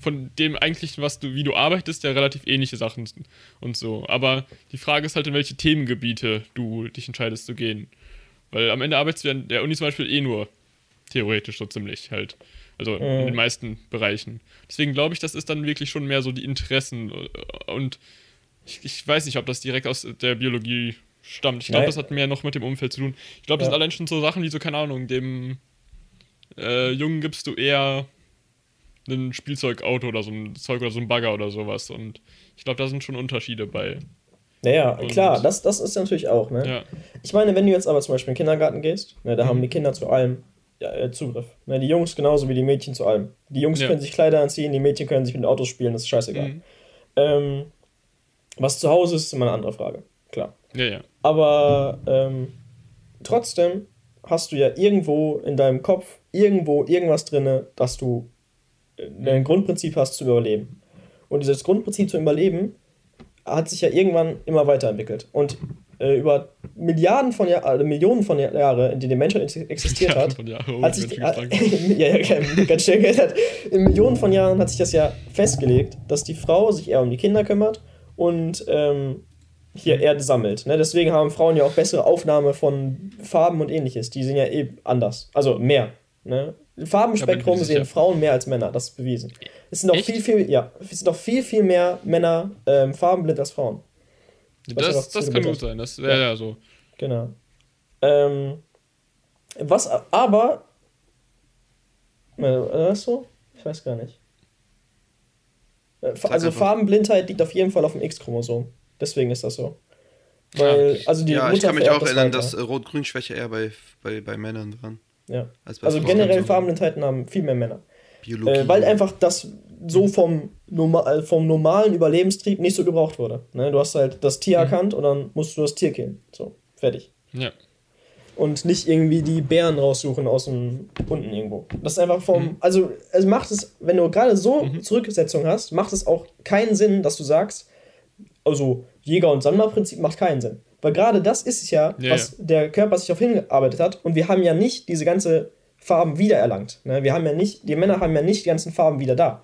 von dem eigentlichen, was du, wie du arbeitest, ja relativ ähnliche Sachen und so. Aber die Frage ist halt, in welche Themengebiete du dich entscheidest zu gehen. Weil am Ende arbeitest du an der Uni zum Beispiel eh nur theoretisch so ziemlich halt. Also in Mhm. den meisten Bereichen. Deswegen glaube ich, das ist dann wirklich schon mehr so die Interessen und ich, ich weiß nicht, ob das direkt aus der Biologie stammt. Ich glaube, das hat mehr noch mit dem Umfeld zu tun. Ich glaube, das Ja. sind allein schon so Sachen, die so, keine Ahnung, dem äh, Jungen gibst du eher ein Spielzeugauto oder so ein Zeug oder so ein Bagger oder sowas. Und ich glaube, da sind schon Unterschiede bei. Naja, Und- klar, das, das ist natürlich auch, ne? Ja. Ich meine, wenn du jetzt aber zum Beispiel in den Kindergarten gehst, ne, da Mhm. haben die Kinder zu allem ja, äh, Zugriff. Ne, die Jungs genauso wie die Mädchen zu allem. Die Jungs Ja. können sich Kleider anziehen, die Mädchen können sich mit Autos spielen, das ist scheißegal. Mhm. Ähm, was zu Hause ist, ist immer eine andere Frage, klar. Ja, ja. Aber ähm, trotzdem hast du ja irgendwo in deinem Kopf irgendwo irgendwas drinne, dass du ein Grundprinzip hast zu überleben. Und dieses Grundprinzip zum Überleben hat sich ja irgendwann immer weiterentwickelt. Und äh, über Milliarden von Jahren, äh, Millionen von Jahr- Jahre, in denen die Menschheit ex- existiert hat, von Jahren. Oh, hat sich ja, ja, ganz schnell geändert. In Millionen von Jahren hat sich das ja festgelegt, dass die Frau sich eher um die Kinder kümmert und ähm, hier Erde sammelt. Ne? Deswegen haben Frauen ja auch bessere Aufnahme von Farben und ähnliches. Die sind ja eh anders. Also mehr. Ne? Farbenspektrum Ja, sehen. Frauen mehr als Männer, das ist bewiesen. Es sind auch Echt? viel, viel, ja, es sind auch viel, viel mehr Männer ähm, farbenblind als Frauen. Was ja noch Das, das kann gut sein. Das wäre ja. so. Genau. Ähm, was aber. Äh, was so? Ich weiß gar nicht. Äh, Sag Also einfach. Farbenblindheit liegt auf jeden Fall auf dem X-Chromosom. Deswegen ist das so. Weil, Ja. also die ja, ich kann mich auch das erinnern, weiter. dass Rot-Grün-Schwäche eher bei, bei, bei Männern dran. Ja. Als Also Frauen. generell So Farbenblindheiten haben viel mehr Männer. Biologie. Äh, weil einfach das so vom, äh, vom normalen Überlebenstrieb nicht so gebraucht wurde. Ne? Du hast halt das Tier erkannt und dann musst du das Tier killen. So, fertig. Ja. und nicht irgendwie die Bären raussuchen aus dem unten irgendwo. Das ist einfach vom, also es macht es, wenn du gerade so Zurücksetzung hast, macht es auch keinen Sinn, dass du sagst, also Jäger- und Sammlerprinzip macht keinen Sinn. Weil gerade das ist es ja, Ja, was der Körper sich darauf hingearbeitet hat und wir haben ja nicht diese ganze Farben wiedererlangt. Ne? Wir haben ja nicht, die Männer haben ja nicht die ganzen Farben wieder da.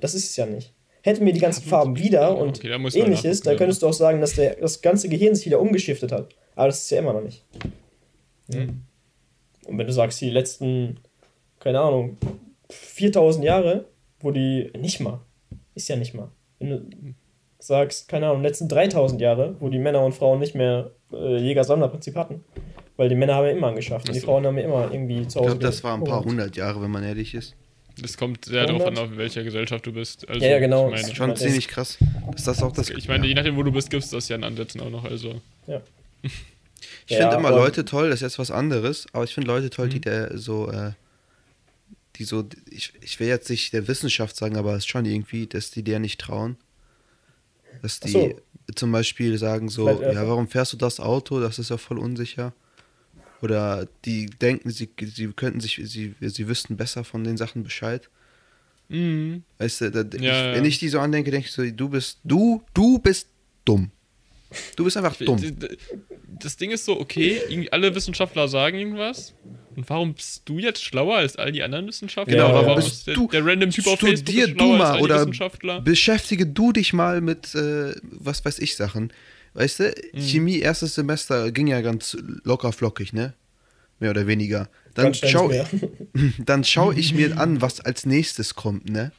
Das ist es ja nicht. Hätten wir die ganzen Farben wieder und okay, da ähnliches, dann ja. könntest du auch sagen, dass der, das ganze Gehirn sich wieder umgeschiftet hat. Aber das ist ja immer noch nicht. Mhm. Und wenn du sagst, die letzten, keine Ahnung, 4000 Jahre, wo die, nicht mal, ist ja nicht mal. Wenn du sagst, keine Ahnung, letzten 3000 Jahre, wo die Männer und Frauen nicht mehr äh, Jäger-Sammler-Prinzip hatten. Weil die Männer haben ja immer angeschafft und die. Frauen haben ja immer irgendwie zu ich Hause glaube, das war ein paar hundert Jahre, wenn man ehrlich ist. Das kommt sehr darauf an, 100? auf welcher Gesellschaft du bist. Also, Ja, ja, genau. Ich meine, Schon Das- ziemlich krass. Ist das auch das? ich meine, ja. je nachdem, wo du bist, gibt es das ja in Ansätzen auch noch. Also, Ja. Ich Ja, finde immer Leute toll, das ist jetzt was anderes, aber ich finde Leute toll, Mhm. die der so, äh, die so, ich, ich will jetzt nicht der Wissenschaft sagen, aber es ist schon irgendwie, dass die der nicht trauen. Dass die so. zum Beispiel sagen so, Vielleicht ja, warum fährst du das Auto? Das ist ja voll unsicher. Oder die denken, sie, sie könnten sich, sie, sie wüssten besser von den Sachen Bescheid. mhm. Weißt du, da, ich, Ja, ja. wenn ich die so andenke, denke ich so, du bist, du, du bist dumm. Du bist einfach dumm. Das Ding ist so, okay, alle Wissenschaftler sagen irgendwas. Und warum bist du jetzt schlauer als all die anderen Wissenschaftler? Genau, Oder warum bist ist der, du- der random Typ auf Facebook ist du schlauer als mal all oder Wissenschaftler? beschäftige du dich mal mit, äh, was weiß ich, Sachen. Weißt du, Mhm. Chemie, erstes Semester ging ja ganz locker flockig, ne? Mehr oder weniger. Dann Ganz schnell schau, mehr. dann schau ich mir an, was als nächstes kommt, ne?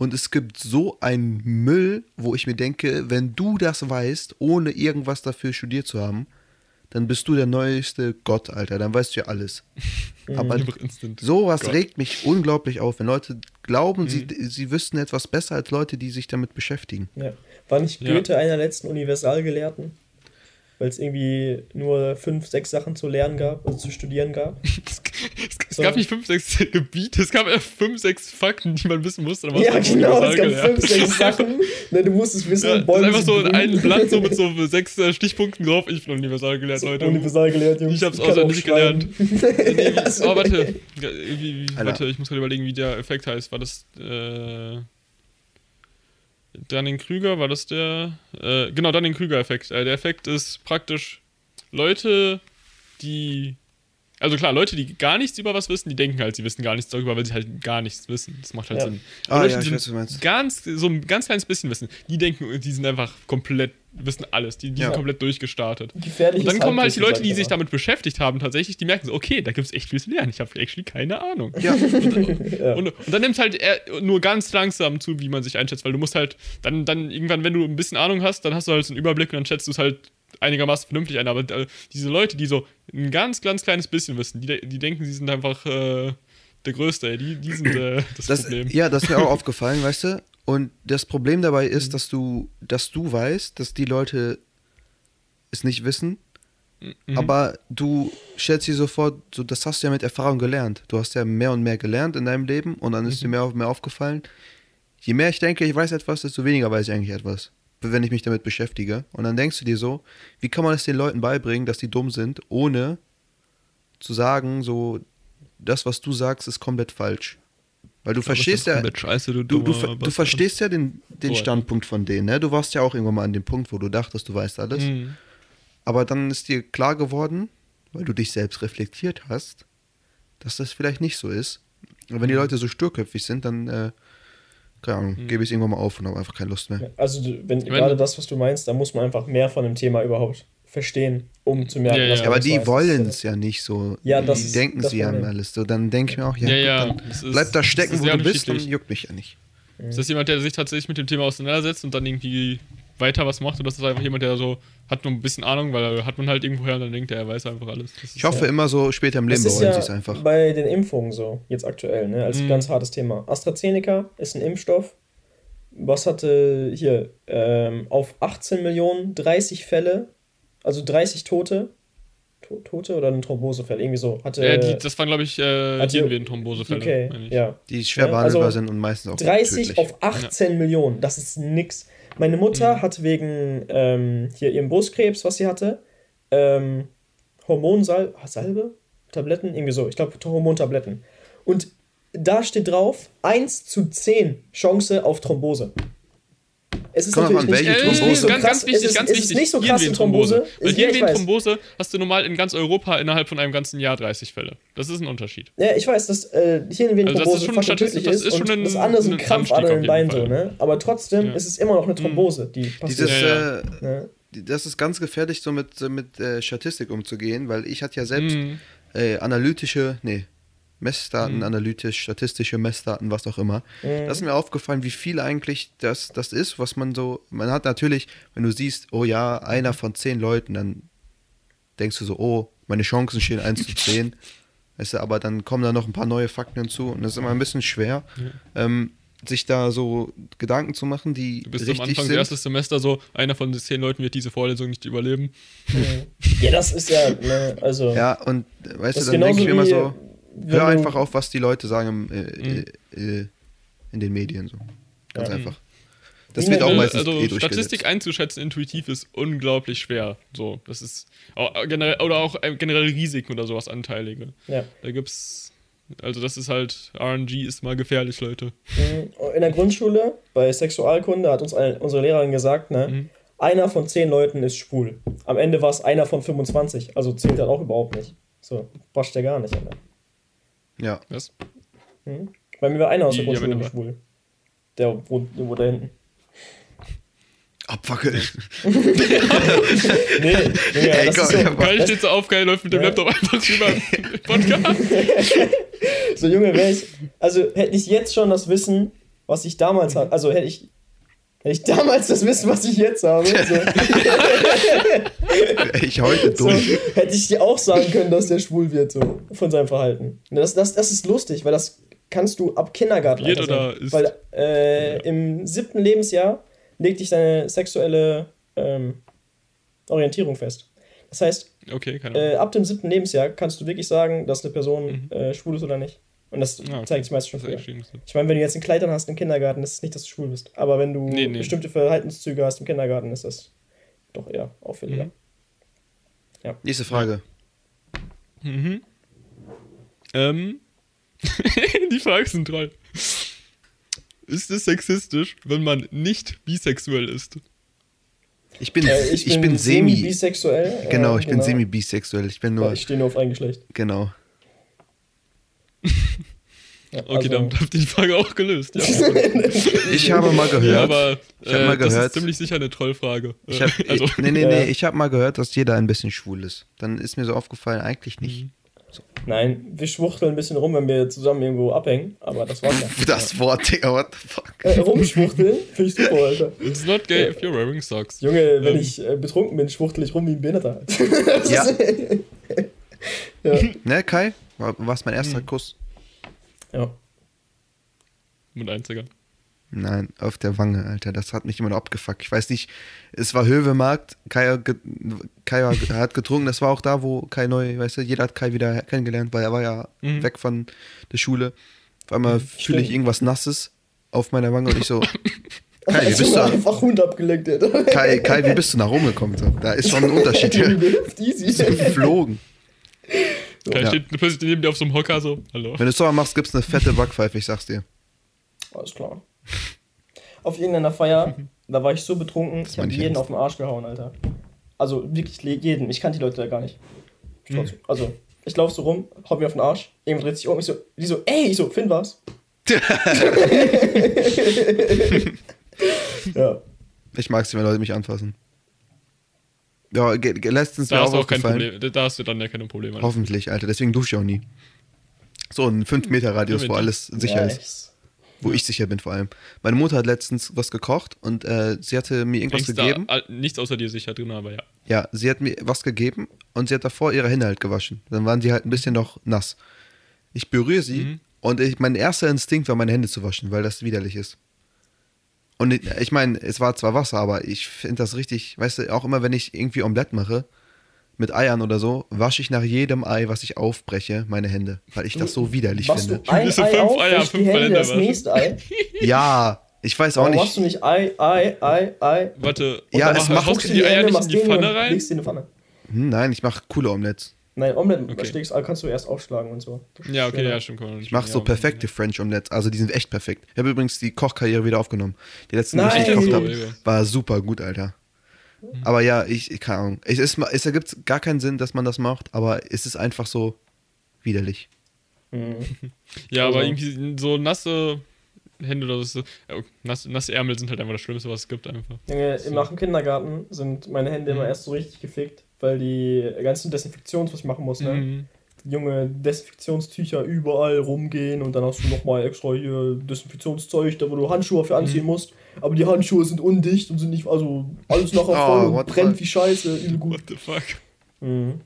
Und es gibt so einen Müll, wo ich mir denke, wenn du das weißt, ohne irgendwas dafür studiert zu haben, dann bist du der neueste Gott, Alter. Dann weißt du ja alles. Aber sowas Gott. regt mich unglaublich auf, wenn Leute glauben, sie, Mhm. sie wüssten etwas besser als Leute, die sich damit beschäftigen. Ja. War nicht Ja. Goethe einer der letzten Universalgelehrten? Weil es irgendwie nur fünf, sechs Sachen zu lernen gab, also zu studieren gab. Es, es, So. gab nicht fünf, sechs Gebiete, es gab eher fünf, sechs Fakten, die man wissen musste. ja, genau, es gab gelernt. fünf, sechs Sachen. Ne, du musst es wissen, Ja, das ist Bäume einfach so sind grün. ein Blatt so mit so sechs äh, Stichpunkten drauf. Ich bin universal gelernt, Leute. Universal gelehrt, Jungs. Ich hab's auswendig. Nee, Ja, oh, warte. Ja, Wie, warte, ich muss gerade überlegen, wie der Effekt heißt. War das äh, Dunning-Krüger? War das der? Äh, genau, Dunning-Krüger-Effekt. Äh, der Effekt ist praktisch Leute, die. Also klar, Leute, die gar nichts über was wissen, die denken halt, sie wissen gar nichts darüber, weil sie halt gar nichts wissen. Das macht halt Ja. Sinn. Ah, Leute, ja, die ich sind weiß, was du meinst. ganz, so ein ganz kleines bisschen wissen, die denken, die sind einfach komplett, wissen alles. Die, die Ja. sind komplett durchgestartet. Gefährliches Und dann kommen halt die Halbwissen, Leute, die ich sich damit beschäftigt haben, tatsächlich, die merken so, okay, da gibt es echt viel zu lernen. Ich habe actually keine Ahnung. Ja, Ja. Und, und dann nimmt halt er nur ganz langsam zu, wie man sich einschätzt, weil du musst halt, dann, dann irgendwann, wenn du ein bisschen Ahnung hast, dann hast du halt so einen Überblick und dann schätzt du es halt einigermaßen vernünftig ein, aber äh, diese Leute, die so ein ganz, ganz kleines bisschen wissen, die, die denken, sie sind einfach äh, der Größte. Die, die sind äh, das, Das, Problem. ja, das ist mir auch aufgefallen, weißt du? Und das Problem dabei ist, dass du, dass du weißt, dass die Leute es nicht wissen, Mhm. aber du stellst dir sofort, so, das hast du ja mit Erfahrung gelernt. Du hast ja mehr und mehr gelernt in deinem Leben und dann ist dir mehr und mehr aufgefallen. Je mehr ich denke, ich weiß etwas, desto weniger weiß ich eigentlich etwas, wenn ich mich damit beschäftige. Und dann denkst du dir so, wie kann man es den Leuten beibringen, dass die dumm sind, ohne zu sagen, so, das, was du sagst, ist komplett falsch. Weil du verstehst ja, Scheiße, du, Du, du, du verstehst ja den, den Standpunkt von denen, ne? Du warst ja auch irgendwann mal an dem Punkt, wo du dachtest, du weißt alles. Mhm. Aber dann ist dir klar geworden, weil du dich selbst reflektiert hast, dass das vielleicht nicht so ist. Und wenn die Leute so sturköpfig sind, dann, äh, keine Ahnung, gebe ich es irgendwann mal auf und habe einfach keine Lust mehr. Also, wenn, meine- gerade das, was du meinst, da muss man einfach mehr von dem Thema überhaupt verstehen, um zu merken, Ja, ja. dass Ja, man aber die wollen es ja nicht so. Ja, die das ist denken das sie an Problem. alles. So, dann denke ich mir auch, ja, Ja, gut, ja, dann ist- bleib da stecken, wo du bist, dann juckt mich ja nicht. Ist das jemand, der sich tatsächlich mit dem Thema auseinandersetzt und dann irgendwie weiter was macht? Oder ist das einfach jemand, der so hat nur ein bisschen Ahnung, weil hat man halt irgendwoher und dann denkt er, er weiß einfach alles. Das ist Ich hoffe immer so später im Leben Das ist bereuen ja sie es einfach. bei den Impfungen so, jetzt aktuell, ne, als Mhm. ganz hartes Thema. AstraZeneca ist ein Impfstoff. Was hatte hier ähm, auf 18 Millionen 30 Fälle, also 30 Tote, To- Tote oder eine Thrombosefälle, irgendwie so. Hatte äh, die, das waren, glaube ich, äh, die- Hirnvenenthrombosefälle. okay, meine ich. ja. Die schwer Ja, behandelbar also sind und meistens auch 30 tödlich. auf 18 Millionen, das ist nix. Meine Mutter Mhm. hat wegen ähm, hier ihrem Brustkrebs, was sie hatte, ähm, Hormonsalbe, Salbe? Tabletten, irgendwie so, ich glaube Hormontabletten. Und da steht drauf 1 zu 10 Chance auf Thrombose. Es ist Kommt natürlich an, nicht, welche Äh, nicht, Thrombose. so ganz, krass, ganz wichtig, es ist, ganz es wichtig. ist nicht so krass in Hirnvenenthrombose. Thrombose. Weil. Hirnvenenthrombose hast du normal in ganz Europa innerhalb von einem ganzen Jahr 30 Fälle. Das ist ein Unterschied. Ja, ich weiß, dass äh, Hirnvenenthrombose Also das ist schon fast tödlich das ist, ist schon und ein- das andere sind ein Krampfadern Anstieg im auf Bein jeden so, ne? Aber trotzdem Ja. ist es immer noch eine Thrombose, die passiert. Dieses, Ja, ja. Äh, ne? das ist ganz gefährlich, so mit, mit äh, Statistik umzugehen, weil ich hatte ja selbst Mhm. äh, analytische, nee, Messdaten, Mhm. analytisch, statistische Messdaten, was auch immer. Mhm. Das ist mir aufgefallen, wie viel eigentlich das, das ist, was man so, man hat natürlich, wenn du siehst, oh ja, einer von zehn Leuten, dann denkst du so, oh, meine Chancen stehen 1 zu 10. Weißt du, aber dann kommen da noch ein paar neue Fakten hinzu und das ist immer ein bisschen schwer, ähm, sich da so Gedanken zu machen, die Du bist richtig am Anfang sind. des ersten Semester so, einer von den zehn Leuten wird diese Vorlesung nicht überleben. Ja, das ist ja, ne, also. Ja, und weißt Das du, ist dann denke ich mir immer so, hör einfach auf, was die Leute sagen im, äh, Mhm. in den Medien. So. Ganz Ja. einfach. Das Wie wird auch meistens also eh. Statistik einzuschätzen intuitiv ist unglaublich schwer. So, das ist auch, generell oder auch generell Risiken oder sowas anteilige. Ja. Da gibt's also das ist halt RNG ist mal gefährlich, Leute. Mhm. In der Grundschule, bei Sexualkunde, hat uns eine, unsere Lehrerin gesagt, ne, Mhm. einer von zehn Leuten ist schwul. Am Ende war es einer von 25, also zählt dann auch überhaupt nicht. So, passt ja gar nicht. Alter. Ja. Was? Mhm. Bei mir war einer aus der Ja, Grundschule du- schwul. Der, wo, wo da hinten. Abwackeln. Nee, Digga, Ey, das komm, ist so, ja, Geil steht so auf, geil läuft mit dem Ja. Laptop einfach rüber Podcast. so Junge, wäre ich, also hätte ich jetzt schon das Wissen, was ich damals hatte, also hätte ich, hätte ich damals das Wissen, was ich jetzt habe, so, ich heute so, durch. hätte ich dir auch sagen können, dass der schwul wird, so, von seinem Verhalten. Das, das, das ist lustig, weil das kannst du ab Kindergarten Wird oder sehen. ist? Weil äh, im siebten Lebensjahr legt dich deine sexuelle ähm, Orientierung fest. Das heißt, Okay, äh, ab dem siebten Lebensjahr kannst du wirklich sagen, dass eine Person Mhm. äh, schwul ist oder nicht. Und das Ah, okay. zeigt sich meistens schon früher. Ich meine, wenn du jetzt ein Kleid hast im Kindergarten, ist es nicht, dass du schwul bist. Aber wenn du Nee, nee. bestimmte Verhaltenszüge hast im Kindergarten, ist das doch eher auffälliger. Mhm. Nächste Frage. Mhm. Ähm. die Fragen sind toll. Ist es sexistisch, wenn man nicht bisexuell ist? Ich bin, Äh, ich, bin, semi. bisexuell. genau, ich bin semi-bisexuell. Ich bin Ja, nur, ich stehe nur auf ein Geschlecht. genau. Ja, Okay, also- damit habt ihr die Frage auch gelöst. Ja, Ich habe mal gehört. ja aber ich hab mal äh, das gehört- ist ziemlich sicher eine Trollfrage. Ich hab, also, nee, nee, nee, ich habe mal gehört, dass jeder ein bisschen schwul ist. Dann ist mir so aufgefallen, eigentlich nicht. Mhm. Nein, wir schwuchteln ein bisschen rum, wenn wir zusammen irgendwo abhängen, aber das war's ja. Das Wort, Digga, what the fuck? Äh, rumschwuchteln, finde ich super, Alter. It's not gay if you're wearing socks. Junge, wenn Ähm. ich äh, betrunken bin, schwuchtel ich rum wie ein Behinderter. Ja. ja. Ne, Kai? War war's mein erster Kuss? ja. Mit einziger. Nein, auf der Wange, Alter. Das hat mich immer noch abgefuckt. Ich weiß nicht, es war Höwemarkt. Kai, Kai war- hat getrunken. Das war auch da, wo Kai neu, weißt du, jeder hat Kai wieder kennengelernt, weil er war ja Mhm. weg von der Schule. Auf einmal fühle ich irgendwas Nasses auf meiner Wange und ich so, Kai, wie bist du, einfach Hund abgeleckt, Alter. Kai, Kai, wie bist du nach Rom gekommen? Da ist schon ein Unterschied hier. Easy. Geflogen. Kai Ja. steht plötzlich neben dir auf so einem Hocker so. Hallo. Wenn du es so machst, gibt's eine fette Backpfeife, ich sag's dir. Alles klar. Auf irgendeiner Feier, da war ich so betrunken, ich habe meine ich jeden ernst. auf den Arsch gehauen, Alter. Also wirklich jeden. Ich kannte die Leute da gar nicht. Ich trotzdem- Also, ich laufe so rum, hau mir auf den Arsch, irgendwann dreht sich um, ich so, die so, ey, ich so, Finn was? ja. Ich mag's, wenn Leute mich anfassen. Ja, letztens Da mir hast auch du auch kein aufgefallen. Problem. Da hast du dann ja keine Probleme. Hoffentlich, Alter. Deswegen dusche ich auch nie. So ein 5-Meter-Radius, wo alles sicher ist. Nice. Wo ich sicher bin vor allem. Meine Mutter hat letztens was gekocht und äh, sie hatte mir irgendwas Denkst da gegeben. all- nichts außer dir sicher drin, aber ja. Ja, sie hat mir was gegeben und sie hat davor ihre Hände halt gewaschen. Dann waren sie halt ein bisschen noch nass. Ich berühre sie Mhm. und ich, mein erster Instinkt war, meine Hände zu waschen, weil das widerlich ist. Und ich, ich meine, es war zwar Wasser, aber ich finde das richtig, weißt du, auch immer wenn ich irgendwie Omelette mache, mit Eiern oder so, wasche ich nach jedem Ei, was ich aufbreche, meine Hände, weil ich das so widerlich Machst finde. du ein Diese Ei fünf auf, Eier, die fünf Hände, Hände das nächste Ei? Ja, ich weiß auch Warum machst du nicht. nicht Ei, Ei, Ei, Ei? Warte, Ja, es macht- du die Eier nicht in die Pfanne rein? Legst die in die Pfanne. Hm, nein, ich mache coole Omelettes. Nein, Omelette Okay. schlägst, kannst du erst aufschlagen und so. Ja, okay, schöner. ja, stimmt. man Ich mache so perfekte French Omelettes, also die sind echt perfekt. Ich habe übrigens die Kochkarriere wieder aufgenommen. Die letzten, die ich gekocht So, habe, war super gut, Alter. Aber ja, ich, ich keine Ahnung. Es, ist, es ergibt gar keinen Sinn, dass man das macht, aber es ist einfach so widerlich. Mhm. Ja, aber Also- irgendwie so nasse Hände oder so. Ja, okay, nasse, nasse Ärmel sind halt einfach das Schlimmste, was es gibt, einfach. Junge, So. nach dem Kindergarten sind meine Hände immer Mhm. erst so richtig gefickt, weil die ganzen Desinfektions, was ich machen muss, ne? Mhm. Junge, Desinfektionstücher überall rumgehen und dann hast du nochmal extra hier Desinfektionszeug, da wo du Handschuhe für anziehen Mhm. musst. Aber die Handschuhe sind undicht und sind nicht, also alles nachher Oh, voll und brennt fuck? wie Scheiße, übel gut. What the fuck? Mhm.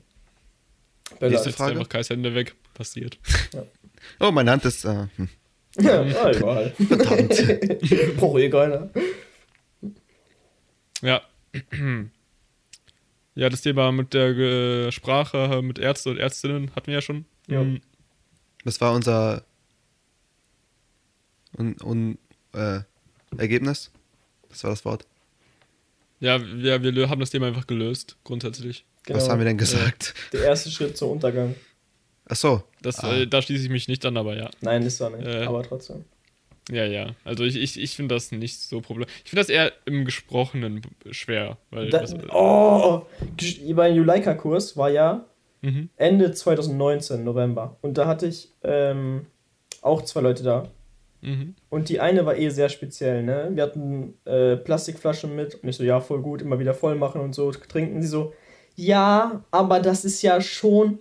Bella, Nächste Jetzt Frage. einfach Kais Hände weg. Passiert. Oh, meine Hand ist. Äh, hm. ja, ja, egal. Verdammt. Braucht eh keiner. Ja. Ja, das Thema mit der äh, Sprache, mit Ärzte und Ärztinnen hatten wir ja schon. Ja. Mhm. Das war unser un, un, äh, Ergebnis. Das war das Wort. Ja, wir, wir haben das Thema einfach gelöst, grundsätzlich. Genau. Was haben wir denn gesagt? Der erste Schritt zum Untergang. Ach so. Das, Ah. äh, da schließe ich mich nicht an, aber ja. Nein, ist er nicht, Äh. aber trotzdem. Ja, ja. Also ich, ich, ich finde das nicht so problematisch. Ich finde das eher im Gesprochenen schwer. Weil Da, das, oh, mein Juleika-Kurs war ja mhm. Ende 2019, November. Und da hatte ich ähm, auch zwei Leute da. Mhm. Und die eine war eh sehr speziell, ne? Wir hatten äh, Plastikflaschen mit und ich so, ja, voll gut, immer wieder voll machen und so, trinken. Sie so, ja, aber das ist ja schon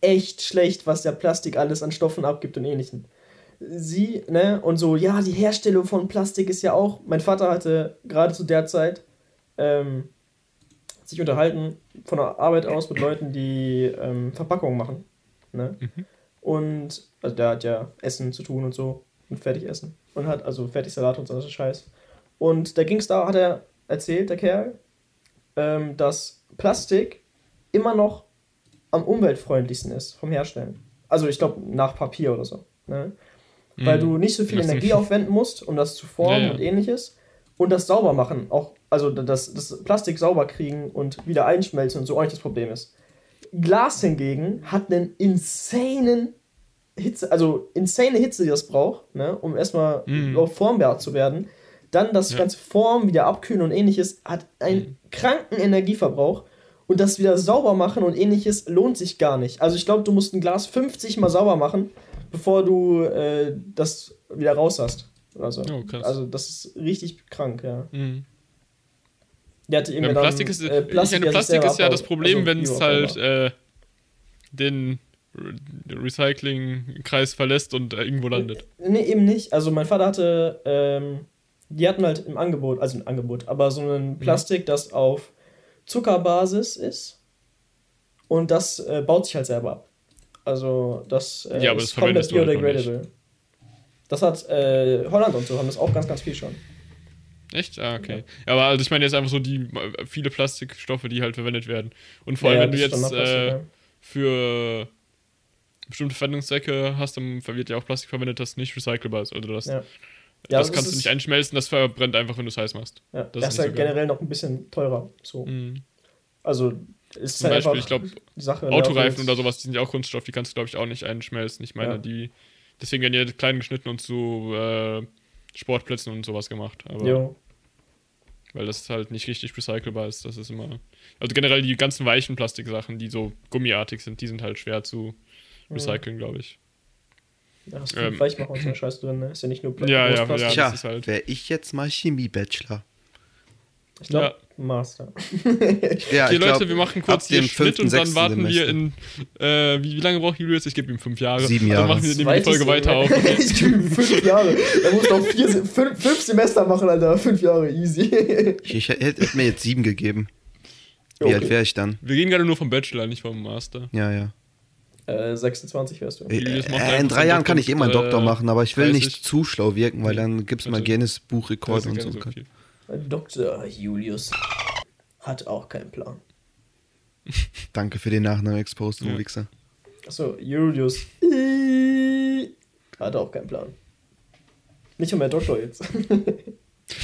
echt schlecht, was der Plastik alles an Stoffen abgibt und ähnlichen. Sie, ne, und so, ja, die Herstellung von Plastik ist ja auch. Mein Vater hatte gerade zu der Zeit ähm, sich unterhalten von der Arbeit aus mit Leuten, die ähm, Verpackungen machen. Ne? Und also der hat ja Essen zu tun und so und Fertigessen. Und hat also Fertigsalat und so Scheiß. Und da ging es da, hat er erzählt, der Kerl, ähm, dass Plastik immer noch am umweltfreundlichsten ist vom Herstellen. Also ich glaube nach Papier oder so. Ne? Weil Mhm. du nicht so viel Energie aufwenden musst, um das zu formen Ja, ja. und ähnliches. Und das sauber machen, auch, also das, das Plastik sauber kriegen und wieder einschmelzen und so auch nicht das Problem ist. Glas hingegen hat einen insanen Hitze, also insane Hitze, die das braucht, ne, um erstmal Mhm. formbar zu werden. Dann das Ja. ganze Formen, wieder abkühlen und ähnliches, hat einen Mhm. kranken Energieverbrauch. Und das wieder sauber machen und ähnliches lohnt sich gar nicht. Also ich glaube, du musst ein Glas 50 mal sauber machen, bevor du äh, das wieder raus hast. Oder so. Oh. Also das ist richtig krank, ja. Mhm. Der hatte Ja, irgendwie dann, Plastik ist, äh, ich meine, Plastik ist ja das. Problem, Also, wenn es halt äh, den Re- Recycling-Kreis verlässt und äh, irgendwo landet. Nee, eben nicht. Also mein Vater hatte, ähm, die hatten halt im Angebot, also im Angebot, aber so ein Plastik, das auf Zuckerbasis ist und das äh, baut sich halt selber ab. Also das äh, Ja, aber ist das du halt biodegradable. Das hat äh, Holland und so, haben das auch ganz, ganz viel schon. Echt? Ah, okay. Ja, aber also ich meine jetzt einfach so die äh, viele Plastikstoffe, die halt verwendet werden. Und vor allem, Ja, wenn du das jetzt äh, ja. für bestimmte Verwendungszwecke hast, dann wird ja auch Plastik verwendet, das nicht recycelbar ist. Also das, Ja. das Ja, kannst du nicht einschmelzen, das verbrennt einfach, wenn du es heiß machst. Ja, Das das, ist ist halt so geil. generell noch ein bisschen teurer. So. Mhm. Also ist Zum halt Beispiel, ich glaube, Autoreifen auch oder sowas, die sind ja auch Kunststoff, die kannst du, glaube ich, auch nicht einschmelzen. Ich meine, Ja. die. Deswegen werden die klein geschnitten und zu äh, Sportplätzen und sowas gemacht. Aber, Jo. Weil das halt nicht richtig recycelbar ist. Das ist immer. Also generell die ganzen weichen Plastiksachen, die so gummiartig sind, die sind halt schwer zu recyceln, glaube ich. Da hast du Ähm. viel Weichmacher und so eine Scheiße drin, ne? Ist ja nicht nur Pla- Ja, ja, ja. Ist halt- wäre ich jetzt mal Chemie-Bachelor. Ich glaube, Master. Ja, okay, ich Leute, glaub, wir machen kurz dem Schnitt und dann warten wir sechsten in. Äh, wie, wie lange braucht Julius? Ich gebe ihm fünf Jahre. Sieben Und Jahre. Dann machen wir wir die Folge weiter auf. Okay? ich gebe ihm fünf Jahre. Er muss noch vier, fünf, fünf Semester machen, Alter. Fünf Jahre, easy. Ich, ich hätte hätte mir jetzt sieben gegeben. Wie Okay. alt wäre ich dann? Wir gehen gerade nur vom Bachelor, nicht vom Master. Ja, ja. Äh, 26 wärst du. Äh, äh, in drei Jahren kann ich eh meinen Doktor äh, machen, aber ich will 30. nicht zu schlau wirken, weil dann gibt's mal Also, Guinness Das Buchrekord ist und so. so viel. Dr. Julius hat auch keinen Plan. Danke für den Nachnamen exposed, du Ja. Wichser. Achso, Julius hat auch keinen Plan. Nicht um mehr Doktor jetzt.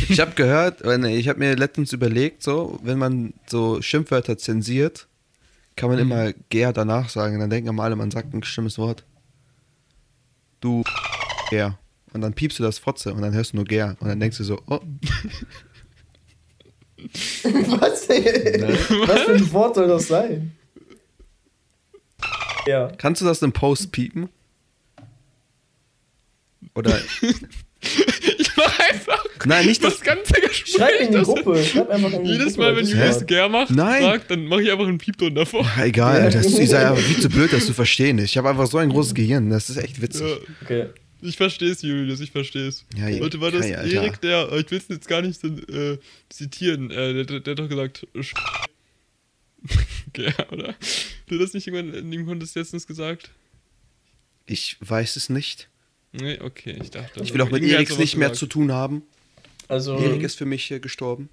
Ich habe gehört, äh, nee, ich habe mir letztens überlegt, so, wenn man so Schimpfwörter zensiert, kann man immer gär danach sagen. Dann denken immer alle, man sagt ein schlimmes Wort. Du gär. Und dann piepst du das Fotze und dann hörst du nur gär. Und dann denkst du so, oh, Was? Was für ein Wort soll das sein? Ja. kannst du das im Post piepen? Oder, Ich mach einfach nein, nicht das das, ganze Gespräch. Schreib in die Gruppe. Schreib einfach in die Jedes Gruppe. Mal, wenn das Julius. Gär macht, Nein. sagt, dann mache ich einfach einen Piepton davor. egal, Alter, das ist ja viel zu blöd, das zu verstehen. Ich habe einfach so ein großes Gehirn, das ist echt witzig. Ja, Okay. Ich verstehe es, Julius, ich verstehe es. Ja, Leute, war das Kai. Erik, der, ich will es jetzt gar nicht äh, zitieren, äh, der, der hat doch gesagt, Sch- Gär, oder? Du hast das nicht irgendwann in dem Kontext letztens gesagt? Ich weiß es nicht. Nee, okay, ich dachte. Ich will auch mit Eriks nicht mehr gesagt. zu tun haben. Also. Erik ist für mich äh, gestorben.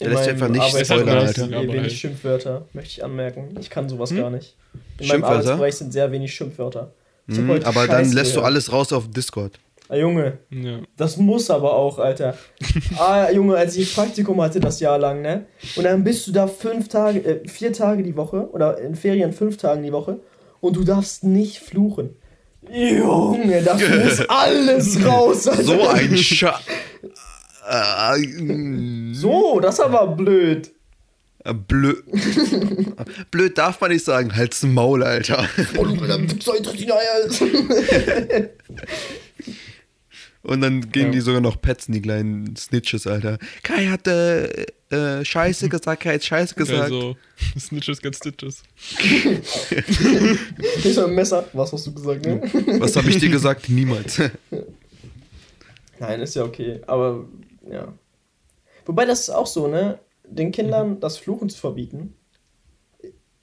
Der lässt einfach nicht spoilern, Alter. wenig halt. Schimpfwörter, möchte ich anmerken. Ich kann sowas Hm? gar nicht. In meinem? Arbeitsbereich sind sehr wenig Schimpfwörter. Mhm, aber dann Scheiße lässt du alles raus auf Discord. Ah, Junge, Ja. das muss aber auch, Alter. ah, Junge, als ich Praktikum hatte das Jahr lang, ne? Und dann bist du da fünf Tage, äh, vier Tage die Woche oder in Ferien fünf Tagen die Woche und du darfst nicht fluchen. Junge, das muss alles raus. Alter. So ein Scha... Äh, mm, So, das ist aber blöd. Äh, Blöd. Blöd darf man nicht sagen. Halt's Maul, Alter. Oh, du. Und dann gingen Ja. die sogar noch petzen, die kleinen Snitches, Alter. Kai hat äh, äh, Scheiße gesagt, Kai hat Scheiße gesagt. Also, Snitches get Stitches. Ich hab ein Messer. Was hast du gesagt, ne? Was habe ich dir gesagt? Niemals. Nein, ist ja okay. Aber, ja. Wobei das ist auch so, ne? Den Kindern das Fluchen zu verbieten,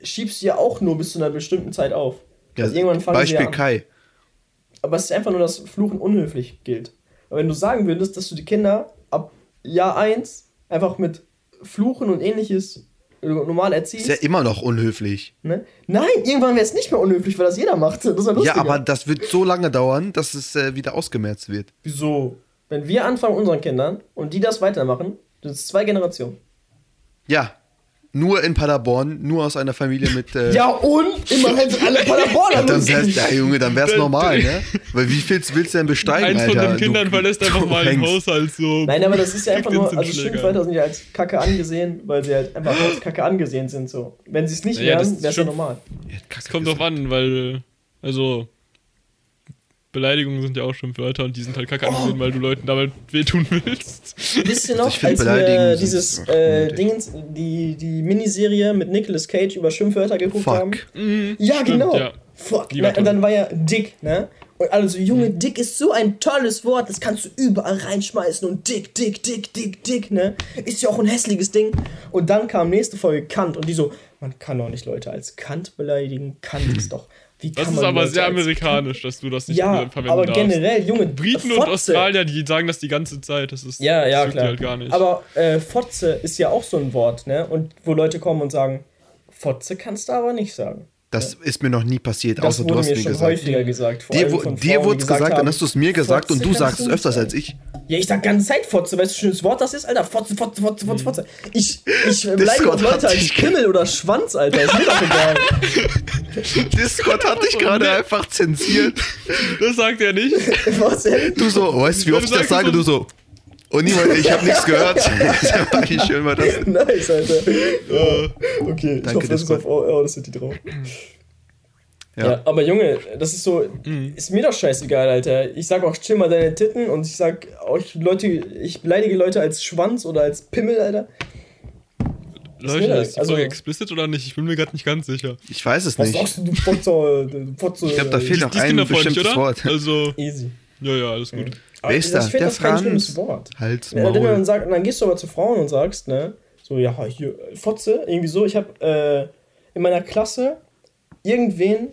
schiebst du ja auch nur bis zu einer bestimmten Zeit auf. Ja, Also irgendwann fangen Beispiel ja. Kai. Aber es ist einfach nur, dass Fluchen unhöflich gilt. Aber wenn du sagen würdest, dass du die Kinder ab Jahr 1 einfach mit Fluchen und ähnliches äh, normal erziehst. Ist ja immer noch unhöflich. ne? Nein, irgendwann wäre es nicht mehr unhöflich, weil das jeder macht. Das ist ja, Ja, aber das wird so lange dauern, dass es äh, wieder ausgemerzt wird. Wieso? Wenn wir anfangen unseren Kindern und die das weitermachen, das ist zwei Generationen. Ja. Nur in Paderborn, nur aus einer Familie mit. Äh, Ja, und immerhin sind alle Paderborner Dann wär's, ja, Junge, dann wär's normal, ne? Weil wie viel willst du denn besteigen, Eins von Alter? den Kindern Du- verlässt einfach mal den. Haushalt so. Nein, aber das ist ja einfach nur, also. Schimpfwörter sind ja als Kacke angesehen, weil sie halt einfach als Kacke angesehen sind so. Wenn sie es nicht Ja, das wären, wäre es ja normal. Ja, Es kommt drauf an, weil, also, Beleidigungen sind ja auch Schimpfwörter und die sind halt kacke angesehen, weil du Leuten damit wehtun willst. Wisst ihr noch, ich als wir dieses äh. Dingens, die, die Miniserie mit Nicolas Cage über Schimpfwörter geguckt haben? Fuck. Mhm, Ja, stimmt, genau. ja. fuck. War Ne? Und dann war ja dick, ne? Und alle so, Junge, dick ist so ein tolles Wort, das kannst du überall reinschmeißen und dick, dick, dick, dick, dick, ne? Ist ja auch ein hässliches Ding. Und dann kam nächste Folge Kant und die so, man kann doch nicht Leute als Kant beleidigen. Kant ist doch, wie Das ist aber sehr amerikanisch, dass du das nicht Ja, verwenden aber darfst. generell, Junge, Briten und Fotze. Australier, die sagen das die ganze Zeit. Das ist Ja, ja, das klar. halt gar nicht. Aber äh, Fotze ist ja auch so ein Wort, ne? Und wo Leute kommen und sagen, Fotze kannst du aber nicht sagen. Das ist mir noch nie passiert, Das außer du hast mir mir schon gesagt. häufiger gesagt. Vor Dir, allem dir wurde es gesagt, haben, dann hast du es mir gesagt und Fotze du kannst sagst du es öfters als ich. Ja, ich sag ganze Zeit Fotze. Weißt du, schönes Wort das ist? Alter, Fotze, Fotze, Fotze, Fotze, Fotze. Ich, ich beleidige auch Leute als Pimmel oder Schwanz, Alter. Ist mir doch egal. Discord hat dich gerade einfach zensiert. das sagt er nicht. Was denn? Du so, weißt du, wie Ja, oft du ich das sage? so- Du so, oh niemand, ich habe nichts gehört. Das ist ja eigentlich schön, mal das. Nice, Alter. Ja. Okay, ich Danke, hoffe, das ist auf Audacity drauf. Ja. Ja. aber Junge, das ist so, Mhm. ist mir doch scheißegal, Alter. Ich sag auch, chill mal deine Titten und ich sag euch Leute, ich beleidige Leute als Schwanz oder als Pimmel, Alter. Leute, mir ist die also- Folge explicit oder nicht? Ich bin mir gerade nicht ganz sicher. Ich weiß es Was nicht. sagst du, du Fotze, du Fotze? Ich glaub, da fehlt noch ist ein bestimmtes? Wort. Also, Easy. ja, ja, alles gut. Aber Wer ist das Der das kein Franz. schlimmes Wort. Halt's Ja, wenn man Maul. dann sagt, und dann gehst du aber zu Frauen und sagst, ne, so, ja, hier, Fotze, irgendwie so, ich habe äh, in meiner Klasse irgendwen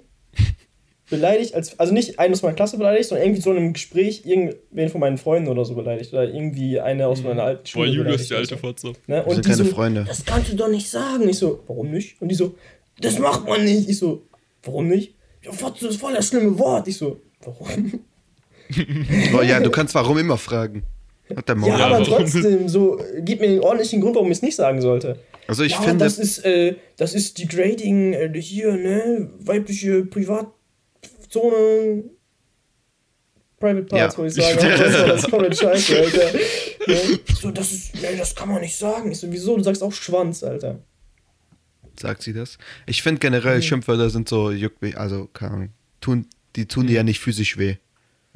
beleidigt, als, also nicht einen aus meiner Klasse beleidigt, sondern irgendwie so in einem Gespräch irgendwen von meinen Freunden oder so beleidigt. Oder irgendwie eine aus meiner alten Boah, Schule. Julius, beleidigt die oder alte. Fotze. Ne? Wir sind die keine so, Freunde. Das kannst du doch nicht sagen. Ich so, warum nicht? Und die so, das macht man nicht. Ich so, warum nicht? Ja, Fotze ist voll das schlimme Wort. Ich so, warum? Oh ja, du kannst warum immer fragen. Hat der Maul. Ja, Ja, aber trotzdem, so, gib mir einen ordentlichen Grund, warum ich es nicht sagen sollte. Also ich ja, finde, das ist, äh, das ist degrading, äh, hier, ne, weibliche Privatzone, Private Parts, Ja. wollte ich sagen. das, das ist komplett scheiße, Alter. Ne? So, das ist, ne, das kann man nicht sagen. Ich so, wieso? Du sagst auch Schwanz, Alter. sagt sie das. Ich finde generell Schimpfwörter sind so juckt mich, also keine Ahnung, tun, die tun dir ja nicht physisch weh.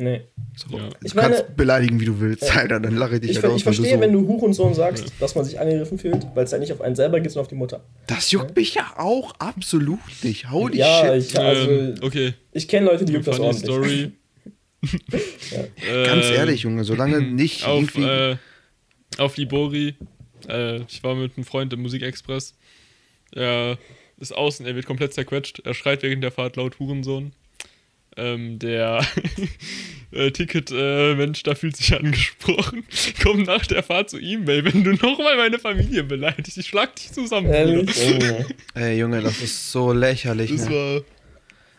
Nee. So, Ja. Du Ich kannst meine- beleidigen, wie du willst, Alter, dann lache ich dich Ich, halt aus. ich verstehe, so, wenn du Hurensohn sagst, dass man sich angegriffen fühlt, weil es halt nicht auf einen selber geht, sondern auf die Mutter. Das juckt mich ja auch absolut nicht. Holy ja, shit. ich, also, ähm, okay, ich kenne Leute, die juckt das ordentlich. Story. Ganz Ähm, ehrlich, Junge, solange nicht auf, irgendwie. äh, auf Libori. Äh, ich war mit einem Freund im Musikexpress. Er ist außen, er wird komplett zerquetscht. Er schreit während der Fahrt laut Hurensohn. Ähm, der äh, Ticket-Mensch da fühlt sich angesprochen. Kommt nach der Fahrt zu ihm, ey, wenn du nochmal meine Familie beleidigst, ich schlag dich zusammen. Ehrlich? Ey, Junge, das ist so lächerlich. Das Ne? war.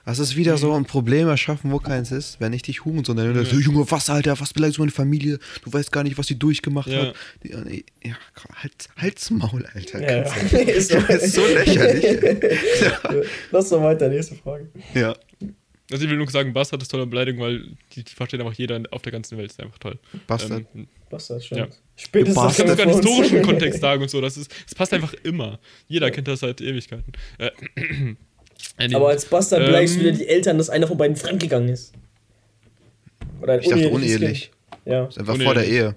Das ist wieder so ein Problem erschaffen, wo keins ist, wenn ich dich Huren, sondern Ja. so, Junge, was, Alter, was beleidigst du meine Familie? Du weißt gar nicht, was sie durchgemacht Ja. hat. Die, äh, ja, halt, halt's Maul, Alter. Ja, ja. so. Ist so lächerlich. Lass doch weiter, nächste Frage. ja. Also ich will nur sagen, Bastard ist tolle Beleidigung, weil die, die versteht einfach jeder auf der ganzen Welt. Ist einfach toll. Bastard. Ähm, Bastard, stimmt. Ja. Spätestens Du Ich kann sogar einen historischen Kontext sagen und so. Das, ist, das passt einfach immer. Jeder kennt das seit Ewigkeiten. Äh, äh, Aber als Bastard beleidigst du Ähm, wieder die Eltern, dass einer von beiden fremdgegangen ist. Oder ein Ich dachte unehelich. Ja. Ist einfach vor der Unehelich. Ehe.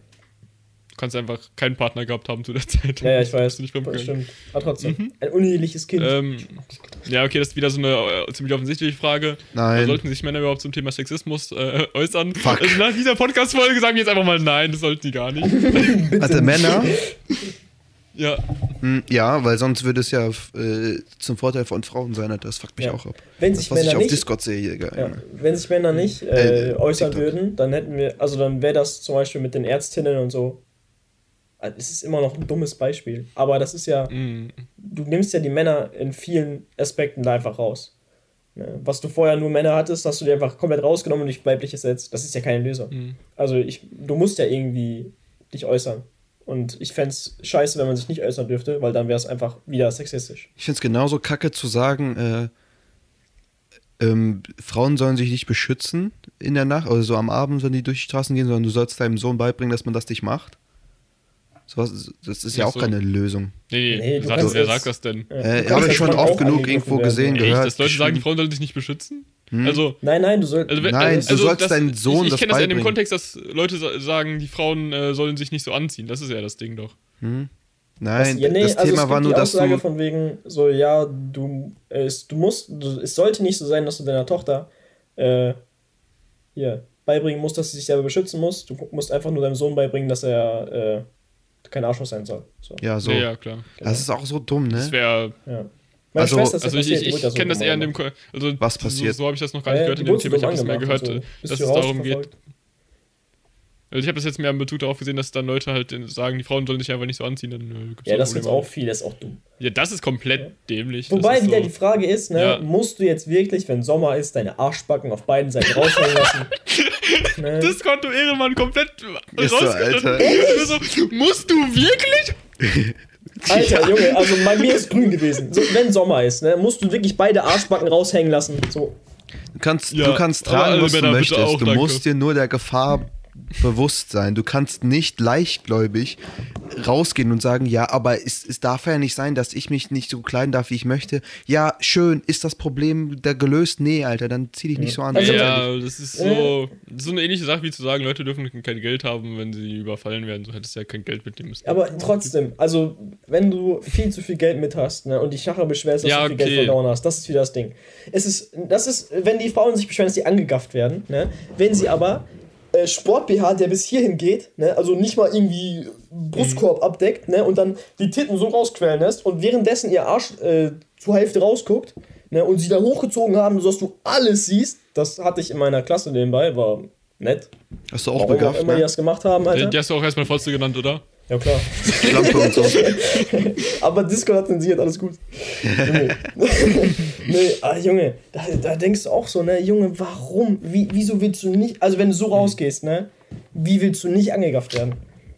Du kannst einfach keinen Partner gehabt haben zu der Zeit. ja, ja, ich weiß. du nicht Das stimmt. Aber trotzdem. Ein uneheliches Kind. Ähm, ja, okay, das ist wieder so eine äh, ziemlich offensichtliche Frage. Nein. Sollten sich Männer überhaupt zum Thema Sexismus äh, äußern? Fuck. Also nach dieser Podcast-Folge sagen wir jetzt einfach mal nein, das sollten die gar nicht. Also Männer, ja, hm, ja, weil sonst würde es ja äh, zum Vorteil von Frauen sein, Alter. das fuckt mich Ja. auch ab. Wenn Das, sich was ich Männer auf nicht Discord sehe, geil. Ja, wenn sich Männer nicht äh, Äh, äußern TikTok. würden, dann hätten wir, also dann wäre das zum Beispiel mit den Ärztinnen und so. Also, Es ist immer noch ein dummes Beispiel. Aber das ist ja, mm, du nimmst ja die Männer in vielen Aspekten da einfach raus. Ne? Was du vorher nur Männer hattest, hast du dir einfach komplett rausgenommen und dich weiblich ersetzt. Das ist ja keine Lösung. mm. Also ich, du musst ja irgendwie dich äußern. Und ich fände es scheiße, wenn man sich nicht äußern dürfte, weil dann wäre es einfach wieder sexistisch. Ich finde es genauso kacke zu sagen, äh, ähm, Frauen sollen sich nicht beschützen in der Nacht, also so am Abend, wenn die durch die Straßen gehen, sondern du sollst deinem Sohn beibringen, dass man das nicht macht. Sowas, das ist ja auch so. keine Lösung. Nee, Nee, nee, sagt, wer sagt das denn? Äh, habe ich schon oft auch genug irgendwo werden. gesehen, Echt, gehört. dass Leute sagen, die. Frauen sollen sich nicht beschützen? Hm? Also, Nein, nein, du sollst. also, wenn- Nein, also, du sollst das, deinem Sohn ich, ich kenne das ja in dem. Kontext, dass Leute sa- sagen, die Frauen äh, sollen sich nicht so anziehen. Das ist ja das Ding doch. Hm? Nein, das, ja, nee, das also Thema war nur, die dass Aussage du. von wegen, so, ja, du, es, du musst, du, es sollte nicht so sein, dass du deiner Tochter äh, hier beibringen musst, dass sie sich selber beschützen muss. Du musst einfach nur deinem Sohn beibringen, dass er äh, kein Arschloch sein soll. So, Ja, so. Ja, ja, klar. Das ist auch so dumm, Das ne? wäre. ja. Meine Also- Schwester ist ja Also ich, passiert, ich, ja ich so kenne das eher in dem. Ko- Also Was so, passiert? so habe ich das noch gar Ja, nicht gehört die in dem Thema. Ich so habe das mehr gehört, und so. dass es darum geht. Also ich habe das jetzt mehr in Bezug darauf gesehen, dass dann Leute halt sagen, die Frauen sollen sich einfach nicht so anziehen. Dann, äh, gibt's Ja, da das Probleme. auch viel, das ist auch dumm. Ja, das ist komplett dämlich. Wobei das ist wieder so, die Frage ist, ne, Ja. musst du jetzt wirklich, wenn Sommer ist, deine Arschbacken auf beiden Seiten raushängen lassen? Das konnte Ehrenmann komplett Ist so, so, musst du wirklich? Alter, Junge, also bei mir ist grün gewesen. So, wenn Sommer ist, ne, musst du wirklich beide Arschbacken raushängen lassen. So. Du kannst, Ja, du kannst tragen, was du möchtest. auch, du danke. musst dir nur der Gefahr bewusst sein. Du kannst nicht leichtgläubig rausgehen und sagen, ja, aber es, es darf ja nicht sein, dass ich mich nicht so kleiden darf, wie ich möchte. Ja, schön, ist das Problem da gelöst? Nee, Alter, dann zieh dich nicht so an. Also- ja, das ist so, so eine ähnliche Sache wie zu sagen, Leute dürfen kein Geld haben, wenn sie überfallen werden. So hättest du ja kein Geld mitnehmen müssen. Aber trotzdem, also wenn du viel zu viel Geld mit hast ne, und dich nachher beschwerst, dass Ja, du viel Geld verloren hast, das ist wieder das Ding. Es ist, das ist, wenn die Frauen sich beschweren, dass sie angegafft werden, ne, wenn sie aber äh, Sport-BH, der bis hierhin geht, ne, also nicht mal irgendwie Brustkorb abdeckt, ne, und dann die Titten so rausquellen lässt und währenddessen ihr Arsch äh, zur Hälfte rausguckt, ne, und sie dann hochgezogen haben, sodass du alles siehst, das hatte ich in meiner Klasse nebenbei, war nett. Hast du auch Warum auch begafft, immer die ne? das gemacht haben, Die, Alter. die hast du auch erstmal Fotze genannt, oder? Ja, klar. Schlampe und so. Aber Discord hat zensiert, alles gut. Junge. nee, ah, Junge, da, da denkst du auch so, ne, Junge, warum? Wie, wieso willst du nicht, also wenn du so rausgehst, ne, wie willst du nicht angegafft werden?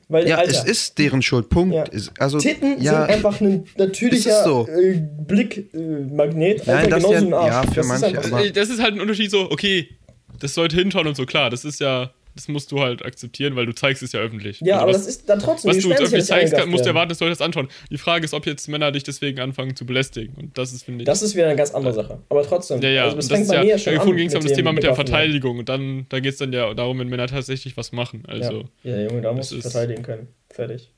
Weil, Ja, Alter, es ist deren Schuld. Punkt. Ja. Ist, also, Titten ja, sind einfach ein natürlicher so. äh, Blickmagnet. Nein, einfach das genauso ja- ein Arsch. ja, für das manche, ist einfach, aber- Äh, Das ist halt ein Unterschied so, okay, das sollte hinschauen und so, klar, das ist ja, das musst du halt akzeptieren, weil du zeigst es ja öffentlich. ja, Also aber was, das ist dann trotzdem, was du beschweren öffentlich zeigst, angegafft musst du erwarten, dass Leute das anschauen. Die Frage ist, ob jetzt Männer dich deswegen anfangen zu belästigen. Und das ist, finde ich. Das ist wieder eine ganz andere Sache. Aber trotzdem, ja, ja, also das das fängt ist bei ja, mir ja schon ja, an. ging es ja um das Thema mit der. Verteidigung und dann da geht es dann ja darum, wenn Männer tatsächlich was machen. Also, Ja, Junge, da musst du verteidigen können. Fertig.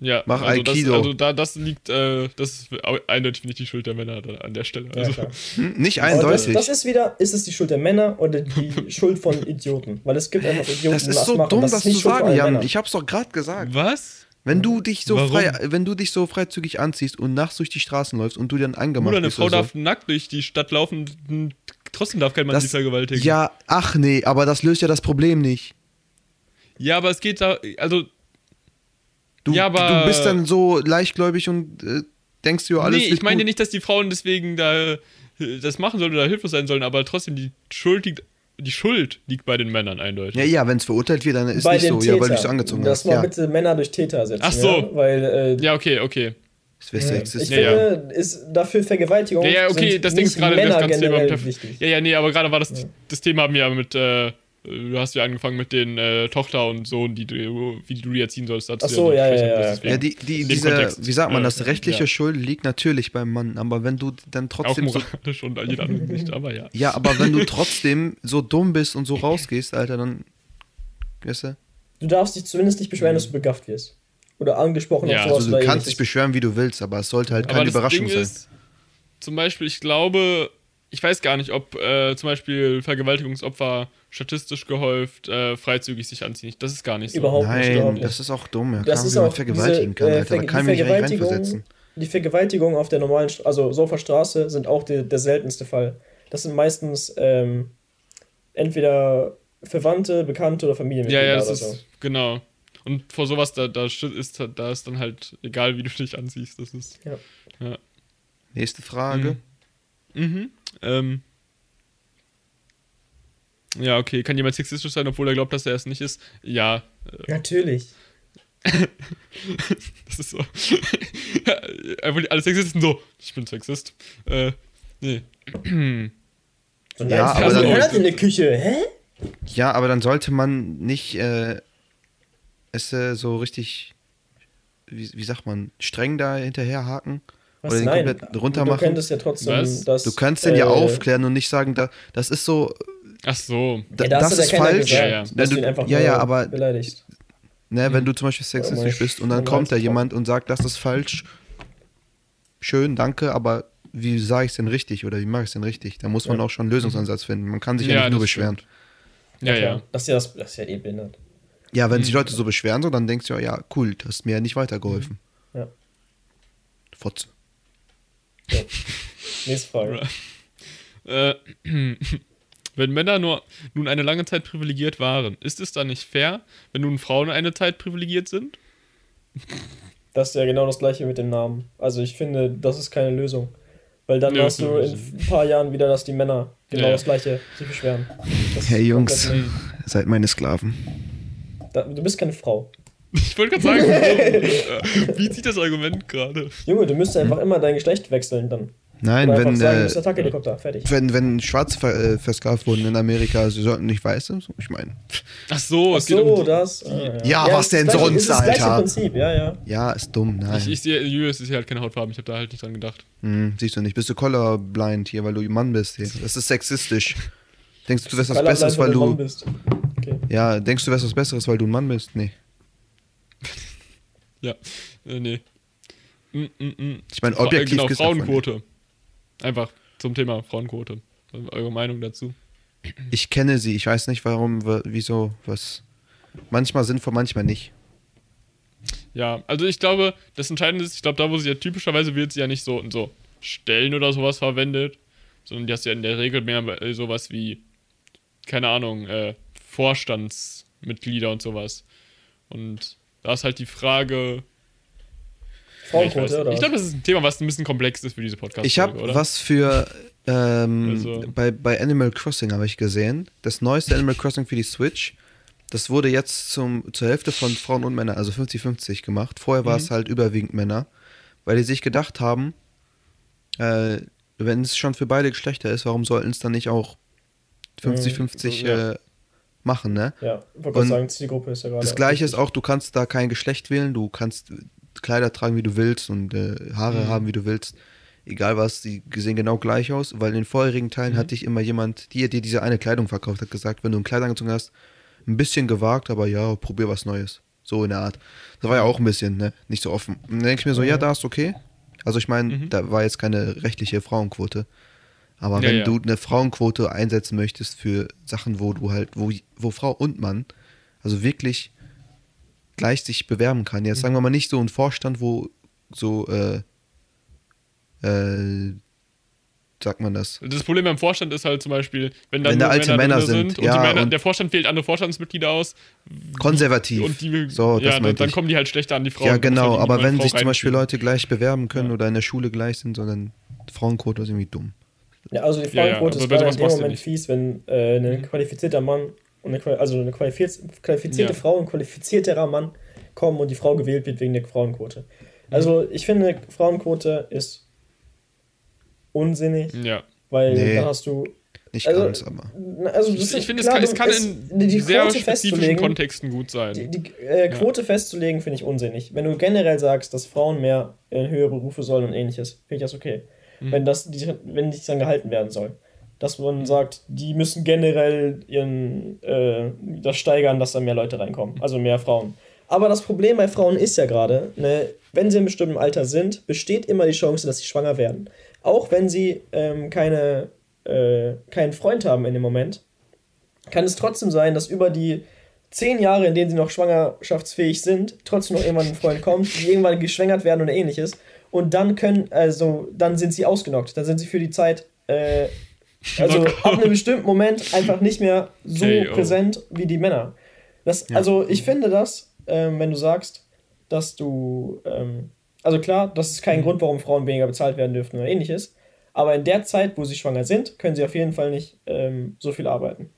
Ja. Mach also Aikido. Das, also da, das liegt, äh, das ist eindeutig nicht die Schuld der Männer da, an der Stelle. Ja, Also, klar. hm, nicht Aber das, eindeutig. das ist wieder, ist es die Schuld der Männer oder die Schuld von Idioten? Weil es gibt einfach Idioten, das ist so machen. dumm, das das, ist nicht zu sagen, Jan. Ich hab's doch gerade gesagt. was? Wenn du dich so Warum? frei, wenn du dich so freizügig anziehst und nachts durch die Straßen läufst und du dann angemacht Bruder, eine Frau oder darf nackt durch die Stadt laufen, und trotzdem darf kein Mann sie vergewaltigen. so. Ja, ach nee, aber das löst ja das Problem nicht. Ja, aber es geht da, also, Du, Ja, aber- du bist dann so leichtgläubig und äh, denkst dir alles nee, ich meine gut. nicht, dass die Frauen deswegen da äh, das machen sollen oder hilflos sein sollen, aber trotzdem die Schuld liegt, die Schuld liegt bei den Männern eindeutig. Ja, ja, wenn es verurteilt wird, dann ist Bei nicht den so, ja, weil du so angezogen das hast. mal Ja, bitte Männer durch Täter ersetzen. Ach so. Ja? Weil, äh, Ja, okay, okay. das wäre ich sexistisch. Ja, ja. finde, ist dafür Vergewaltigung. Ja, ja, okay, sind das Ding ist gerade das ganze Thema. Ja, ja, nee, aber gerade war das, das Thema haben wir ja mit, äh, du hast ja angefangen mit den äh, Tochter und Sohn, die du, wie du die erziehen sollst. Ach so, ja, ja, ja, ja. Ja, die, die, In diese, Kontext, wie sagt man, äh, das rechtliche ja. Schuld liegt natürlich beim Mann, aber wenn du dann Auch trotzdem so, moralisch und jeder nicht, aber ja. ja, aber wenn du trotzdem so dumm bist und so rausgehst, Alter, dann, weißt du, Du darfst dich zumindest nicht beschweren, dass du begafft wirst. Oder angesprochen Ja, auf sowas also du oder kannst dich beschweren, wie du willst, aber es sollte halt Aber keine das Überraschung Ding sein. ist, zum Beispiel, ich glaube, ich weiß gar nicht, ob äh, zum Beispiel Vergewaltigungsopfer statistisch gehäuft äh, freizügig sich anziehen. Das ist gar nicht so. Überhaupt Nein, nicht. das ist auch dumm, ja. Das Kann ist man auch vergewaltigen diese, kann, äh, Alter, da Ver- kann die mich nicht Vergewaltigung- reinversetzen. Die Vergewaltigungen auf der normalen, St also Sofer Straße, sind auch der, der seltenste Fall. Das sind meistens ähm, entweder Verwandte, Bekannte oder Ja, Familienmitglieder ja, das oder ist, so. genau. Und vor sowas, da, da ist, da ist dann halt egal, wie du dich anziehst. Das ist. Ja. Nächste Frage. Mhm. Ähm. Ja, okay. Kann jemand sexistisch sein, obwohl er glaubt, dass er es nicht ist? Ja, Natürlich. das ist so. Einfach alle Sexisten so. Ich bin Sexist. Äh, nee. Und Ja, aber dann- hört in der Küche, hä? Ja, aber dann sollte man nicht äh, es äh, so richtig, wie, wie sagt man, streng da hinterherhaken Was? oder den Nein, komplett runter du machen. könntest ja trotzdem Was? das. Du kannst den ja äh, aufklären und nicht sagen, da, das ist so, Ach so. da, Ja, da das ist ja falsch. gesagt, Ja, ja. du du- ihn einfach ja, nur ja, aber- beleidigt. Ne, wenn du zum Beispiel sexistisch bist und dann kommt da jemand und sagt, das ist falsch, schön, danke, aber wie sage ich es denn richtig oder wie mache ich es denn richtig? Da muss man Ja. auch schon einen Lösungsansatz finden. Man kann sich ja, Ja, nicht nur das beschweren. Ja, ja. Das ist ja, das, das ist ja eh behindert. Ja, wenn Mhm. sich Leute so beschweren, so, dann denkst du ja, ja, cool, du hast mir ja nicht weitergeholfen. Ja. Fotze. ja. Nächste Frage. Äh, wenn Männer nur nun eine lange Zeit privilegiert waren, ist es dann nicht fair, wenn nun Frauen eine Zeit privilegiert sind? Das ist ja genau das gleiche mit dem Namen. Also ich finde, das ist keine Lösung. Weil dann hast du in ein paar Jahren wieder, dass die Männer genau Ja. das gleiche sich beschweren. Das Hey Jungs, komplett- seid meine Sklaven. Da, du bist keine Frau. Ich wollte gerade sagen, wie zieht das Argument gerade? Junge, du müsstest einfach immer dein Geschlecht wechseln dann. Nein, Oder wenn, sagen, äh, Attack-Helikopter. Fertig. wenn, wenn Schwarze ver äh, versklavt wurden in Amerika, sie sollten nicht Weiße, so, ich meine. Ach so, Ach es geht so, um die, das. ah, Ja, was ist denn das gleiche- sonst, ist das Alter? Prinzip, ja, ja. Ja, ist dumm, nein. Ich, ich sehe, Julius ist ja halt keine Hautfarbe, ich habe da halt nicht dran gedacht. Hm, siehst du nicht, bist du colorblind hier, weil du Mann bist hier. Das ist sexistisch. Denkst du, du wärst was Besseres, weil du. bist. Okay. Ja, denkst du, du wärst was Besseres, weil du ein Mann bist? Nee. Ja, äh, nee. Mm, mm, mm. Ich meine, Fra- objektiv Genau, gesagt von Frauenquote. Einfach zum Thema Frauenquote. Eure Meinung dazu? Ich kenne sie, ich weiß nicht warum, wa- wieso, was. Manchmal sinnvoll, manchmal nicht. Ja, also ich glaube, das Entscheidende ist, ich glaube, da, wo sie ja typischerweise wird sie ja nicht so in so Stellen oder sowas verwendet, sondern die hast ja in der Regel mehr äh, sowas wie, keine Ahnung, äh, Vorstandsmitglieder und sowas. Und da ist halt die Frage. Frauenquote, oder? ich glaube, das ist ein Thema, was ein bisschen komplex ist für diese podcast Ich habe was für. Ähm, Also- bei, bei Animal Crossing habe ich gesehen. Das neueste Animal Crossing für die Switch. Das wurde jetzt zum, zur Hälfte von Frauen und Männern, also 50-50 gemacht. Vorher war Mhm. es halt überwiegend Männer, weil die sich gedacht haben, äh, wenn es schon für beide Geschlechter ist, warum sollten es dann nicht auch 50-50 Mhm, ja. äh, machen, ne? Ja, ich wollte sagen, Zielgruppe ist ja gerade. Das gleiche ist auch, du kannst da kein Geschlecht wählen, du kannst Kleider tragen, wie du willst und äh, Haare Mhm. haben, wie du willst. Egal was, die sehen genau gleich aus, weil in den vorherigen Teilen Mhm. hatte ich immer jemand, die dir diese eine Kleidung verkauft hat, gesagt, wenn du ein Kleid angezogen hast, ein bisschen gewagt, aber ja, probier was Neues. So in der Art. Das war ja auch ein bisschen, ne? Nicht so offen. Und dann denke ich mir so, ja, da ist okay. Also ich meine, Mhm. da war jetzt keine rechtliche Frauenquote. Aber Ja, wenn ja. du eine Frauenquote einsetzen möchtest für Sachen, wo du halt, wo, wo Frau und Mann, also wirklich gleich sich bewerben kann. Mhm. Jetzt sagen wir mal nicht so ein Vorstand, wo so, äh, äh, sagt man das? Das Problem beim Vorstand ist halt zum Beispiel, wenn da Wenn nur da alte Männer, Männer sind, sind und, ja, die Männer, und- der Vorstand wählt andere Vorstandsmitglieder aus Konservativ. und die, so, das ja, dann, dann kommen die halt schlechter an die Frauen. Ja, genau, halt aber wenn Frau sich zum Beispiel. Leute gleich bewerben können Ja. oder in der Schule gleich sind, sondern Frauenquote ist irgendwie dumm. Ja, also die Ja, ja, Frauenquote aber ist bei in dem Moment nicht. fies, wenn äh, ein Mhm. qualifizierter Mann und eine, also eine qualifiz qualifizierte Ja. Frau und ein qualifizierterer Mann kommen und die Frau gewählt wird wegen der Frauenquote. Mhm. Also ich finde, Frauenquote ist unsinnig, Ja. weil Nee. da hast du. Nicht Also, ganz, aber. Also Ich, ich finde, es kann, es du- kann es- in die sehr Quote spezifischen festzulegen- Kontexten gut sein. Die, die äh, Quote festzulegen, finde ich unsinnig. Wenn du generell sagst, dass Frauen mehr in höhere Berufe sollen und ähnliches, finde ich das okay. Mhm. Wenn das die, wenn nichts dann gehalten werden soll. Dass man sagt, die müssen generell ihren, äh, das steigern, dass da mehr Leute reinkommen. Also mehr Frauen. Aber das Problem bei Frauen ist ja gerade, ne, wenn sie in einem bestimmten Alter sind, besteht immer die Chance, dass sie schwanger werden. Auch wenn sie ähm, keine, äh, keinen Freund haben in dem Moment, kann es trotzdem sein, dass über die zehn Jahre, in denen sie noch schwangerschaftsfähig sind, trotzdem noch irgendwann ein Freund kommt, die irgendwann geschwängert werden oder ähnliches. Und dann können, also, dann sind sie ausgenockt. Dann sind sie für die Zeit, äh, also ab einem bestimmten Moment einfach nicht mehr so oh. präsent wie die Männer. Das, Ja. Also, ich finde das, ähm, wenn du sagst, dass du, ähm, also klar, das ist kein Grund, warum Frauen weniger bezahlt werden dürften oder ähnliches. Aber in der Zeit, wo sie schwanger sind, können sie auf jeden Fall nicht ähm, so viel arbeiten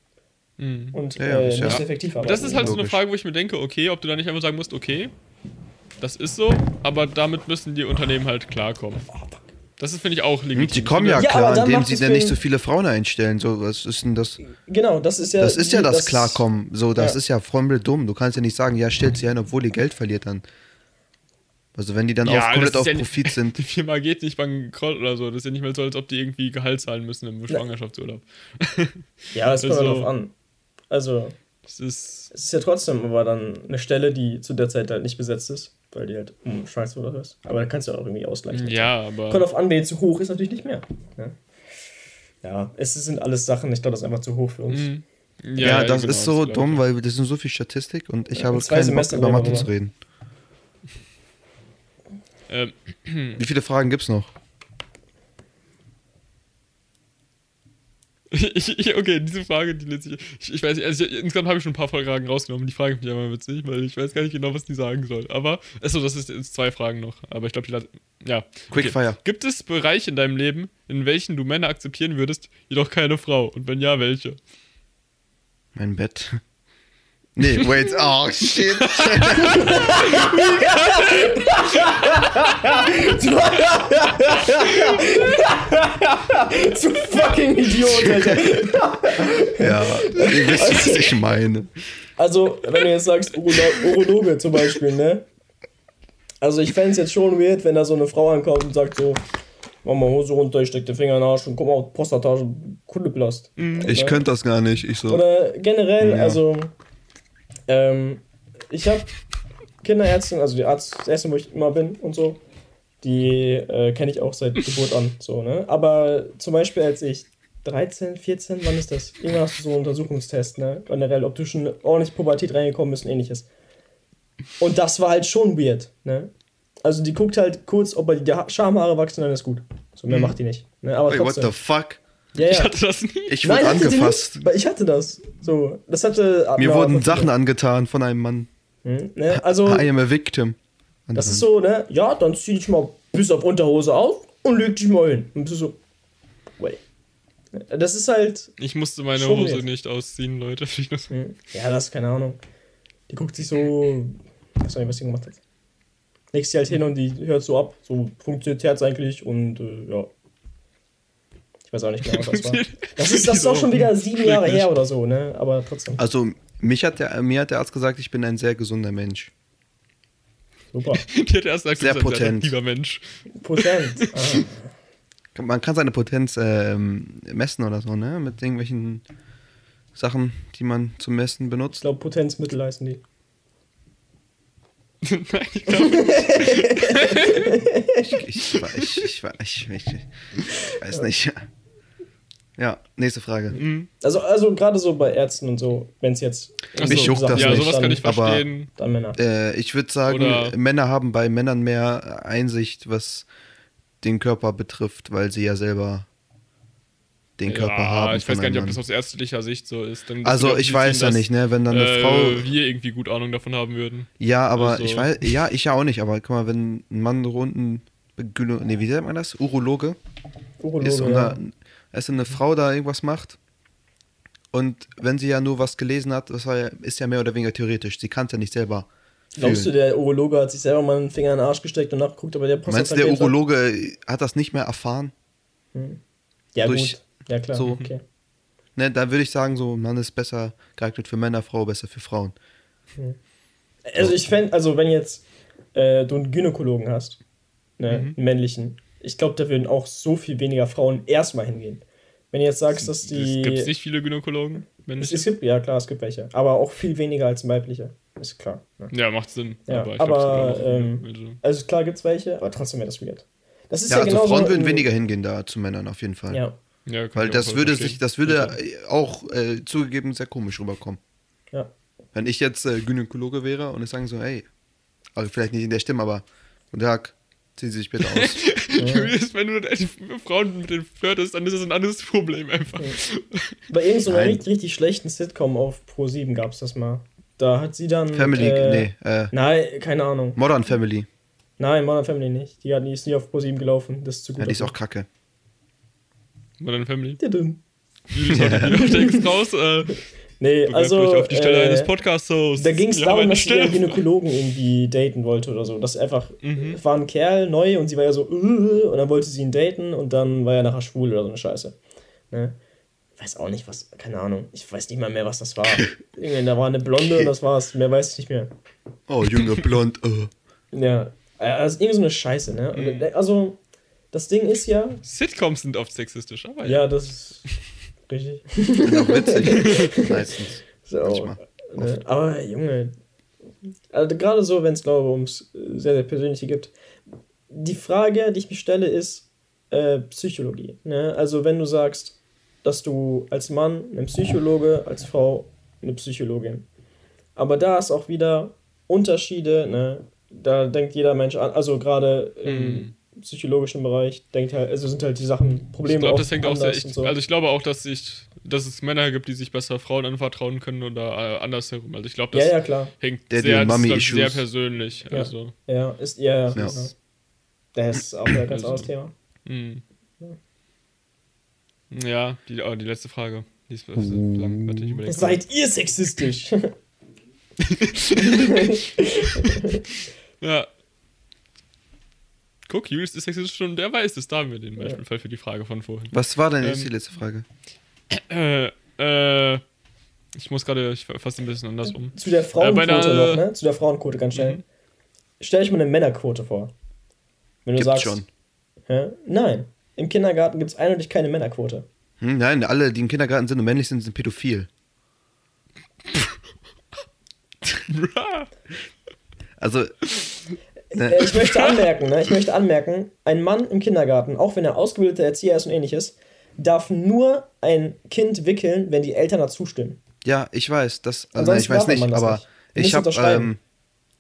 Mhm. und Ja, äh, ist ja- nicht effektiv arbeiten. Das ist halt so eine Logisch. Frage, wo ich mir denke, okay, ob du da nicht einfach sagen musst, okay, das ist so, aber damit müssen die Unternehmen halt klarkommen. Das ist, finde ich, auch legitim. Die kommen ja, Ja, klar, indem sie dann nicht so viele Frauen einstellen. So, was ist denn das? Genau, das ist ja. Das ist ja das, das- Klarkommen. So, das ja. ist ja voll dumm. Du kannst ja nicht sagen, ja, stellt sie ein, obwohl ihr Geld verliert dann. Also wenn die dann Ja, auf, das komplett auf ja nicht- Profit sind. Die Firma geht nicht bankrott oder so. Das ist ja nicht mal so, als ob die irgendwie Gehalt zahlen müssen im Schwangerschaftsurlaub. Ja, das kommt Also- darauf an. Also, Es ist. Es ist ja trotzdem aber dann eine Stelle, die zu der Zeit halt nicht besetzt ist, weil die halt um Scheiß oder was. Aber da kannst du auch irgendwie ausgleichen. Ja, aber. Kommt auf an, zu hoch ist, natürlich nicht mehr. Ja, ja es sind alles Sachen, ich glaube, das ist einfach zu hoch für uns. Mhm. Ja, das genau, ist so dumm, weil das sind so viel Statistik und ich Ja, habe in zwei keinen Bock Semestern über Mathe zu reden. Ähm, Wie viele Fragen gibt's noch? Ich, ich, okay, diese Frage, die letztlich. Ich, ich weiß nicht, also ich, insgesamt habe ich schon ein paar Fragen rausgenommen. Die Frage ich aber witzig, weil ich weiß gar nicht genau, was die sagen soll. Aber, achso, das ist jetzt zwei Fragen noch. Aber ich glaube, die. la- Ja. Quickfire. Gibt es Bereiche in deinem Leben, in welchen du Männer akzeptieren würdest, jedoch keine Frau? Und wenn ja, welche? Mein Bett. Nee, wait, oh shit. Du fucking Idiot, Alter. Ja, ihr wisst, was ich meine. Also, wenn du jetzt sagst, Urolo Urologe zum Beispiel, ne? Also, ich fände es jetzt schon weird, wenn da so eine Frau ankommt und sagt so, mach mal Hose runter, ich steck den Finger in den Arsch und guck mal, Prostatage, Kundeblast. Ich Ne? könnte das gar nicht. Ich so. Oder generell, Ja. also, ähm, ich habe Kinderärztin, also die Arztärztin, wo ich immer bin und so, die äh, kenne ich auch seit Geburt an, so, ne? Aber zum Beispiel, als ich 13, 14, wann ist das? Irgendwas so ein Untersuchungstest, ne? Generell, ob du schon ordentlich Pubertät reingekommen bist und ähnliches. Und das war halt schon weird, ne? Also die guckt halt kurz, ob er die Ha- Schamhaare wachsen, dann ist gut. So mehr macht die nicht. Ne? Aber Wait, what trotzdem. the fuck? Ja, Ich ja. hatte das nie. Ich wurde hatte angefasst. nicht, weil ich hatte das. So, das hatte. Mir na, wurden. Sachen angetan von einem Mann. Hm, ne? Also, I am a victim. das ist so, ne? Ja, dann zieh dich mal bis auf Unterhose auf und leg dich mal hin. Und bist du so. Wait. Das ist halt. Ich musste meine Hose jetzt. nicht ausziehen, Leute. Ich hm, Ja, das ist keine Ahnung. Die guckt sich so. Ich weiß auch nicht, was die gemacht hat. Legst sie halt hin und die hört so ab. So funktioniert Herz eigentlich und äh, ja. Ich weiß auch nicht mehr, was das war. Das ist, das ist auch schon wieder sieben Jahre her oder so, ne? Aber trotzdem. Also, mich hat der, mir hat der Arzt gesagt, ich bin ein sehr gesunder Mensch. Super. Die hat erst gesagt, Sehr ein potent. attraktiver Mensch. Potent. Ah. Man kann seine Potenz ähm, messen oder so, ne? Mit irgendwelchen Sachen, die man zum Messen Ich benutzt. glaube, Potenzmittel heißen die. Nein, ich glaube. Ich, ich, ich, ich, ich, ich, ich weiß nicht. Ja, nächste Frage. Mhm. Also, also gerade so bei Ärzten und so, wenn es jetzt. Ach Mich juckt das Ja, nicht, sowas kann ich aber- verstehen. Dann Männer. Äh, ich würde sagen, Oder- Männer haben bei Männern mehr Einsicht, was den Körper betrifft, weil sie ja selber den Körper ja, haben. ich weiß gar nicht, ob das aus ärztlicher Sicht so ist. Dann Also ich weiß ja dass, nicht, ne, wenn dann eine äh, Frau. wir irgendwie gut Ahnung davon haben würden. Ja, aber also- ich weiß, ja, ich ja auch nicht, aber guck mal, wenn ein Mann runden, nee, wie nennt man das? Urologe Urologe, ist und ja. Als eine Frau da irgendwas macht und wenn sie ja nur was gelesen hat, das war ja, ist ja mehr oder weniger theoretisch. Sie kann es ja nicht selber. Glaubst du, fühlen. der Urologe hat sich selber mal einen Finger in den Arsch gesteckt und nachgeguckt, ob er der Meinst du, der Prostatakrebs hat? Urologe hat das nicht mehr erfahren? Ja, durch- gut. Ja, klar. so- Okay. Ne, da würde ich sagen, so, Mann ist besser geeignet für Männer, Frau besser für Frauen. Also, ich fände, also, wenn jetzt äh, du einen Gynäkologen hast, ne, Mhm. einen männlichen, ich glaube, da würden auch so viel weniger Frauen erstmal hingehen. Wenn du jetzt sagst, dass die. Gibt es nicht viele Gynäkologen? Es, es gibt, ja klar, es gibt welche. Aber auch viel weniger als weibliche. Ist klar. Ne? ja, macht Sinn. Ja, aber ich aber, glaub, gibt ähm. Also, Also klar gibt es welche, aber trotzdem wäre das weird. Das ist Ja, ja, also genauso Frauen würden weniger hingehen da zu Männern auf jeden Fall. Ja, ja, Weil das würde verstehen. sich, das würde äh, auch äh, zugegeben sehr komisch rüberkommen. ja. Wenn ich jetzt äh, Gynäkologe wäre und ich sagen so, hey, also vielleicht nicht in der Stimme, aber guten Tag, ziehen Sie sich bitte aus. Julius, wenn du die Frauen mit den flirtest, dann ist das ein anderes Problem einfach. Bei irgendeiner so richtig, richtig schlechten Sitcom auf Pro7 gab es das mal. Da hat sie dann. Family, äh, nee, äh, Nein, keine Ahnung. Modern Family. Nein, Modern Family nicht. Die, hat, die ist nie auf Pro7 gelaufen. Das ist zu gut. Ja, die ist auch kacke. Modern Family. Julius Outtakes raus. Äh, Nee, bewerbt also. auf die Stelle äh, eines Podcasts-Hosts. Da ging es darum, dass Stelle. Gynäkologen irgendwie daten wollte oder so. Das einfach Mhm. es war ein Kerl neu und sie war ja so äh, und dann wollte sie ihn daten und dann war er nachher schwul oder so eine Scheiße. Ne? Ich weiß auch nicht, was, keine Ahnung. Ich weiß nicht mal mehr, was das war. Irgendwie, da war eine Blonde und das war's. Mehr weiß ich nicht mehr. Oh, junge Blond. äh. Ja, also irgendwie so eine Scheiße, ne? Mhm. Also, das Ding ist ja, Sitcoms sind oft sexistisch, aber ja. ja, das ist richtig. Sind auch witzig. Meistens. So. Manchmal. Ne? Aber Junge, also gerade so, wenn es glaube ums äh, sehr, sehr Persönliche gibt, die Frage, die ich mir stelle, ist äh, Psychologie. Ne? Also wenn du sagst, dass du als Mann ein Psychologe, als Frau eine Psychologin. Aber da ist auch wieder Unterschiede, ne? Da denkt jeder Mensch an, also gerade im psychologischen Bereich denkt halt, also sind halt die Sachen, Probleme Ich glaube, das hängt auch sehr und so. Also ich glaube auch, dass sich, dass es Männer gibt, die sich besser Frauen anvertrauen können oder äh, andersherum. Also ich glaube, ja, das ja, klar. hängt Daddy sehr, das ich, sehr persönlich. Ja. Also. Ja, ist, ja, ja. Ja. genau. Das ist auch ein ganz Also- anderes Thema. Hm. Ja, die, oh, die letzte Frage. Die ist, ist lang. Warte, ich. Seid ihr sexistisch? Ja. Guck, Julius ist sexistisch und der weiß es. Da haben wir den Beispielfall für die Frage von vorhin. Was war denn jetzt Ähm, die letzte Frage? Äh, äh, ich muss gerade, ich fasse ein bisschen anders um. Zu der Frauenquote Äh, der- noch, ne? Zu der Frauenquote ganz schnell. Mhm. Stell dich mal eine Männerquote vor. Wenn du Gibt sagst. schon. Hä? Nein. Im Kindergarten gibt es eindeutig keine Männerquote. Hm, nein, alle, die im Kindergarten sind und männlich sind, sind pädophil. Also. Äh, ich möchte anmerken, ne? Ich möchte anmerken, ein Mann im Kindergarten, auch wenn er ausgebildeter Erzieher ist und ähnliches, darf nur ein Kind wickeln, wenn die Eltern dazu stimmen. ja, ich weiß, das, also nein, ich weiß nicht, aber nicht. Ich habe, ähm,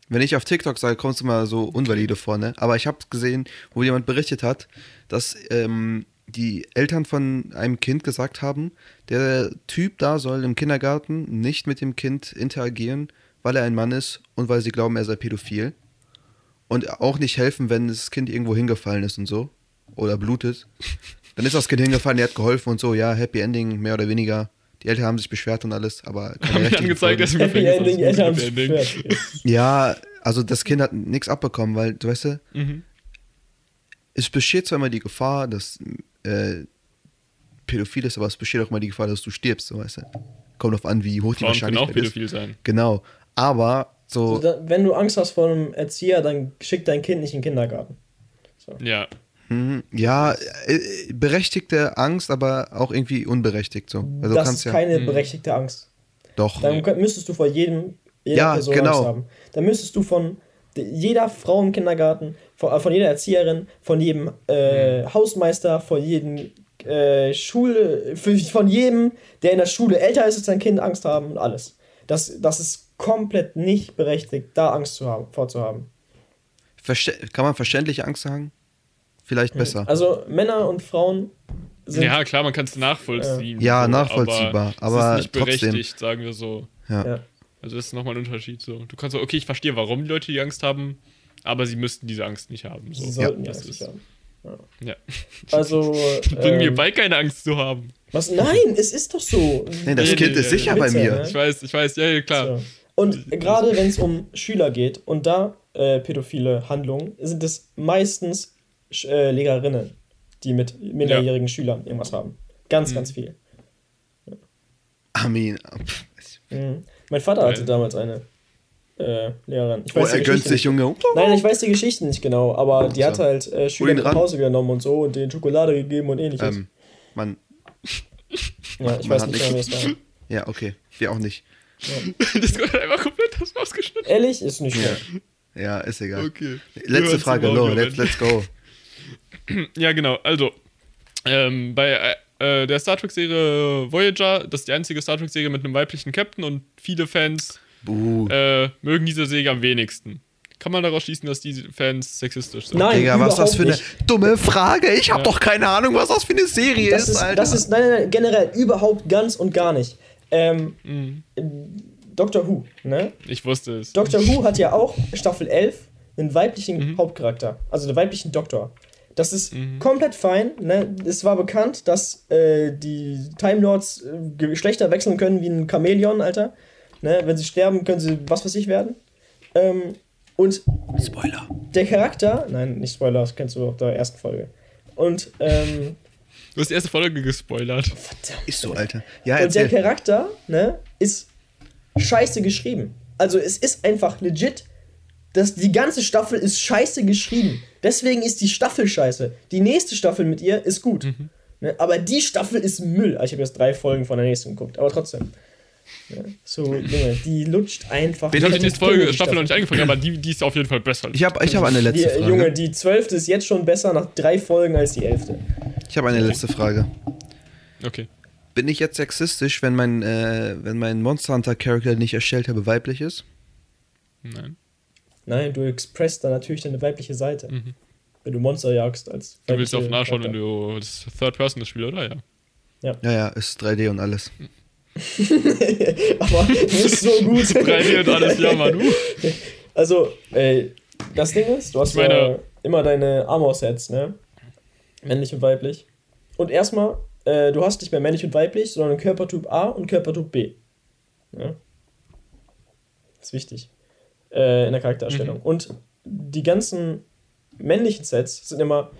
wenn ich auf TikTok sage, kommst du mal so unvalide vor, ne? Aber ich habe gesehen, wo jemand berichtet hat, dass ähm, die Eltern von einem Kind gesagt haben, der Typ da soll im Kindergarten nicht mit dem Kind interagieren, weil er ein Mann ist und weil sie glauben, er sei pädophil. Und auch nicht helfen, wenn das Kind irgendwo hingefallen ist und so. Oder blutet. Dann ist das Kind hingefallen, der hat geholfen und so, ja, Happy Ending, mehr oder weniger. Die Eltern haben sich beschwert und alles, aber keine Haben angezeigt, dass Happy Ending, Eltern haben Ending. Ja, also das Kind hat nichts abbekommen, weil, du weißt du, Mhm. es besteht zwar immer die Gefahr, dass äh, pädophil ist, aber es besteht auch immer die Gefahr, dass du stirbst, so weißt du. Kommt drauf an, wie hoch die Frauen können auch Wahrscheinlichkeit ist. pädophil sein. Genau. Aber so, So, da, wenn du Angst hast vor einem Erzieher, dann schick dein Kind nicht in den Kindergarten. Ja. mhm, ja, äh, berechtigte Angst, aber auch irgendwie unberechtigt so. Also das kannst ist ja keine Mhm. berechtigte Angst. doch. Dann könnt- müsstest du vor jedem, jeder Ja, Person genau. Angst haben. Dann müsstest du von de- jeder Frau im Kindergarten, von, äh, von jeder Erzieherin, von jedem äh, Mhm. Hausmeister, von jedem äh, Schule, von jedem, der in der Schule älter ist als sein Kind, Angst haben und alles. Das, das ist komplett nicht berechtigt, da Angst zu haben, vorzuhaben. Verste kann man verständliche Angst sagen? Vielleicht besser. Also Männer und Frauen sind Ja, klar, man kann es nachvollziehen. Ja, so, nachvollziehbar, aber es ist nicht trotzdem. berechtigt, sagen wir so. ja. ja. Also das ist nochmal ein Unterschied. So. Du kannst so, okay, ich verstehe, warum die Leute die Angst haben, aber sie müssten diese Angst nicht haben. So. Sie sollten ja, das Angst ist, haben. ja. Also. Bring mir ähm, bei, keine Angst zu haben. was? Nein, es ist doch so. Nee, das Nee, Kind nee, ist ja, sicher ja. bei mir. ne? Ich weiß, ich weiß, ja, ja klar. So. Und gerade wenn es um Schüler geht und da äh, pädophile Handlungen, sind es meistens Sch- äh, Lehrerinnen, die mit minderjährigen Schülern irgendwas haben. Ganz, Mhm. ganz viel. Armin. pff, Mhm. Mein Vater hatte damals eine äh, Lehrerin. Ich Oh, weiß die er gönnt Geschichte sich, nicht. Junge. Nein, ich weiß die Geschichte nicht genau, aber die So. hat halt äh, Schüler ran. nach Hause genommen und so und denen Schokolade gegeben und ähnliches. Ähm, man, ja, ich man weiß nicht genau, wie das war. ja, okay. Wir auch nicht. Das wird einfach komplett das rausgeschnitten. Ehrlich, ist nicht Ja. schlimm. Ja, ist egal. Okay. Letzte Frage, Argument. let's, let's go. Ja, genau. Also, ähm, bei äh, der Star Trek-Serie Voyager, das ist die einzige Star Trek-Serie mit einem weiblichen Captain und viele Fans äh, mögen diese Serie am wenigsten. Kann man daraus schließen, dass diese Fans sexistisch sind? Nein, Digga, was ist das für eine dumme Frage? Ich hab Ja. doch keine Ahnung, was das für eine Serie Das ist, ist, Alter. das ist, nein, nein, nein, generell überhaupt ganz und gar nicht. Ähm, Mhm. Doctor Who, ne? Ich wusste es. Doctor Who hat ja auch Staffel 11 einen weiblichen Mhm. Hauptcharakter, also einen weiblichen Doktor. Das ist komplett fein. Ne? Es war bekannt, dass äh, die Time Lords äh, Geschlechter wechseln können wie ein Chamäleon, Alter. Ne? Wenn sie sterben, können sie was für sich werden. Ähm, und Spoiler. der Charakter, nein, nicht Spoiler, das kennst du aus der ersten Folge. Und, ähm, Du hast die erste Folge gespoilert. verdammt. Ist so, Alter. Ja, Und der erzähl. Charakter, ne, ist scheiße geschrieben. Also es ist einfach legit, dass die ganze Staffel ist scheiße geschrieben. Deswegen ist die Staffel scheiße. Die nächste Staffel mit ihr ist gut. Ne, aber die Staffel ist Müll. Also ich habe jetzt drei Folgen von der nächsten geguckt, aber trotzdem. Ja, so, Junge, die lutscht einfach. Ich habe die nächste Folge, Staffel noch nicht angefangen, aber die, die ist auf jeden Fall besser. Ich habe ich hab eine letzte Die, Frage. Junge, die zwölfte ist jetzt schon besser nach drei Folgen als die elfte. Ich habe eine letzte Frage. Okay. Bin ich jetzt sexistisch, wenn mein, äh, wenn mein Monster Hunter Charakter, den ich erstellt habe, weiblich ist? Nein. Nein, du expresst da natürlich deine weibliche Seite. Mhm. Wenn du Monster jagst als Du willst auf weibliche nachschauen, wenn Charakter. du das Third Person das Spiel, oder? Ja. Ja, ja, ist 3D und alles. Aber nicht so gut. 3D und alles, ja, Mann. Uh. Also, ey, das Ding ist, du hast meine- ja immer deine Armor-Sets, ne? Männlich und weiblich. Und erstmal, äh, du hast nicht mehr männlich und weiblich, sondern Körpertyp A und Körpertyp B. Ja? Das ist wichtig. Äh, in der Charaktererstellung. Mhm. Und die ganzen männlichen Sets sind immer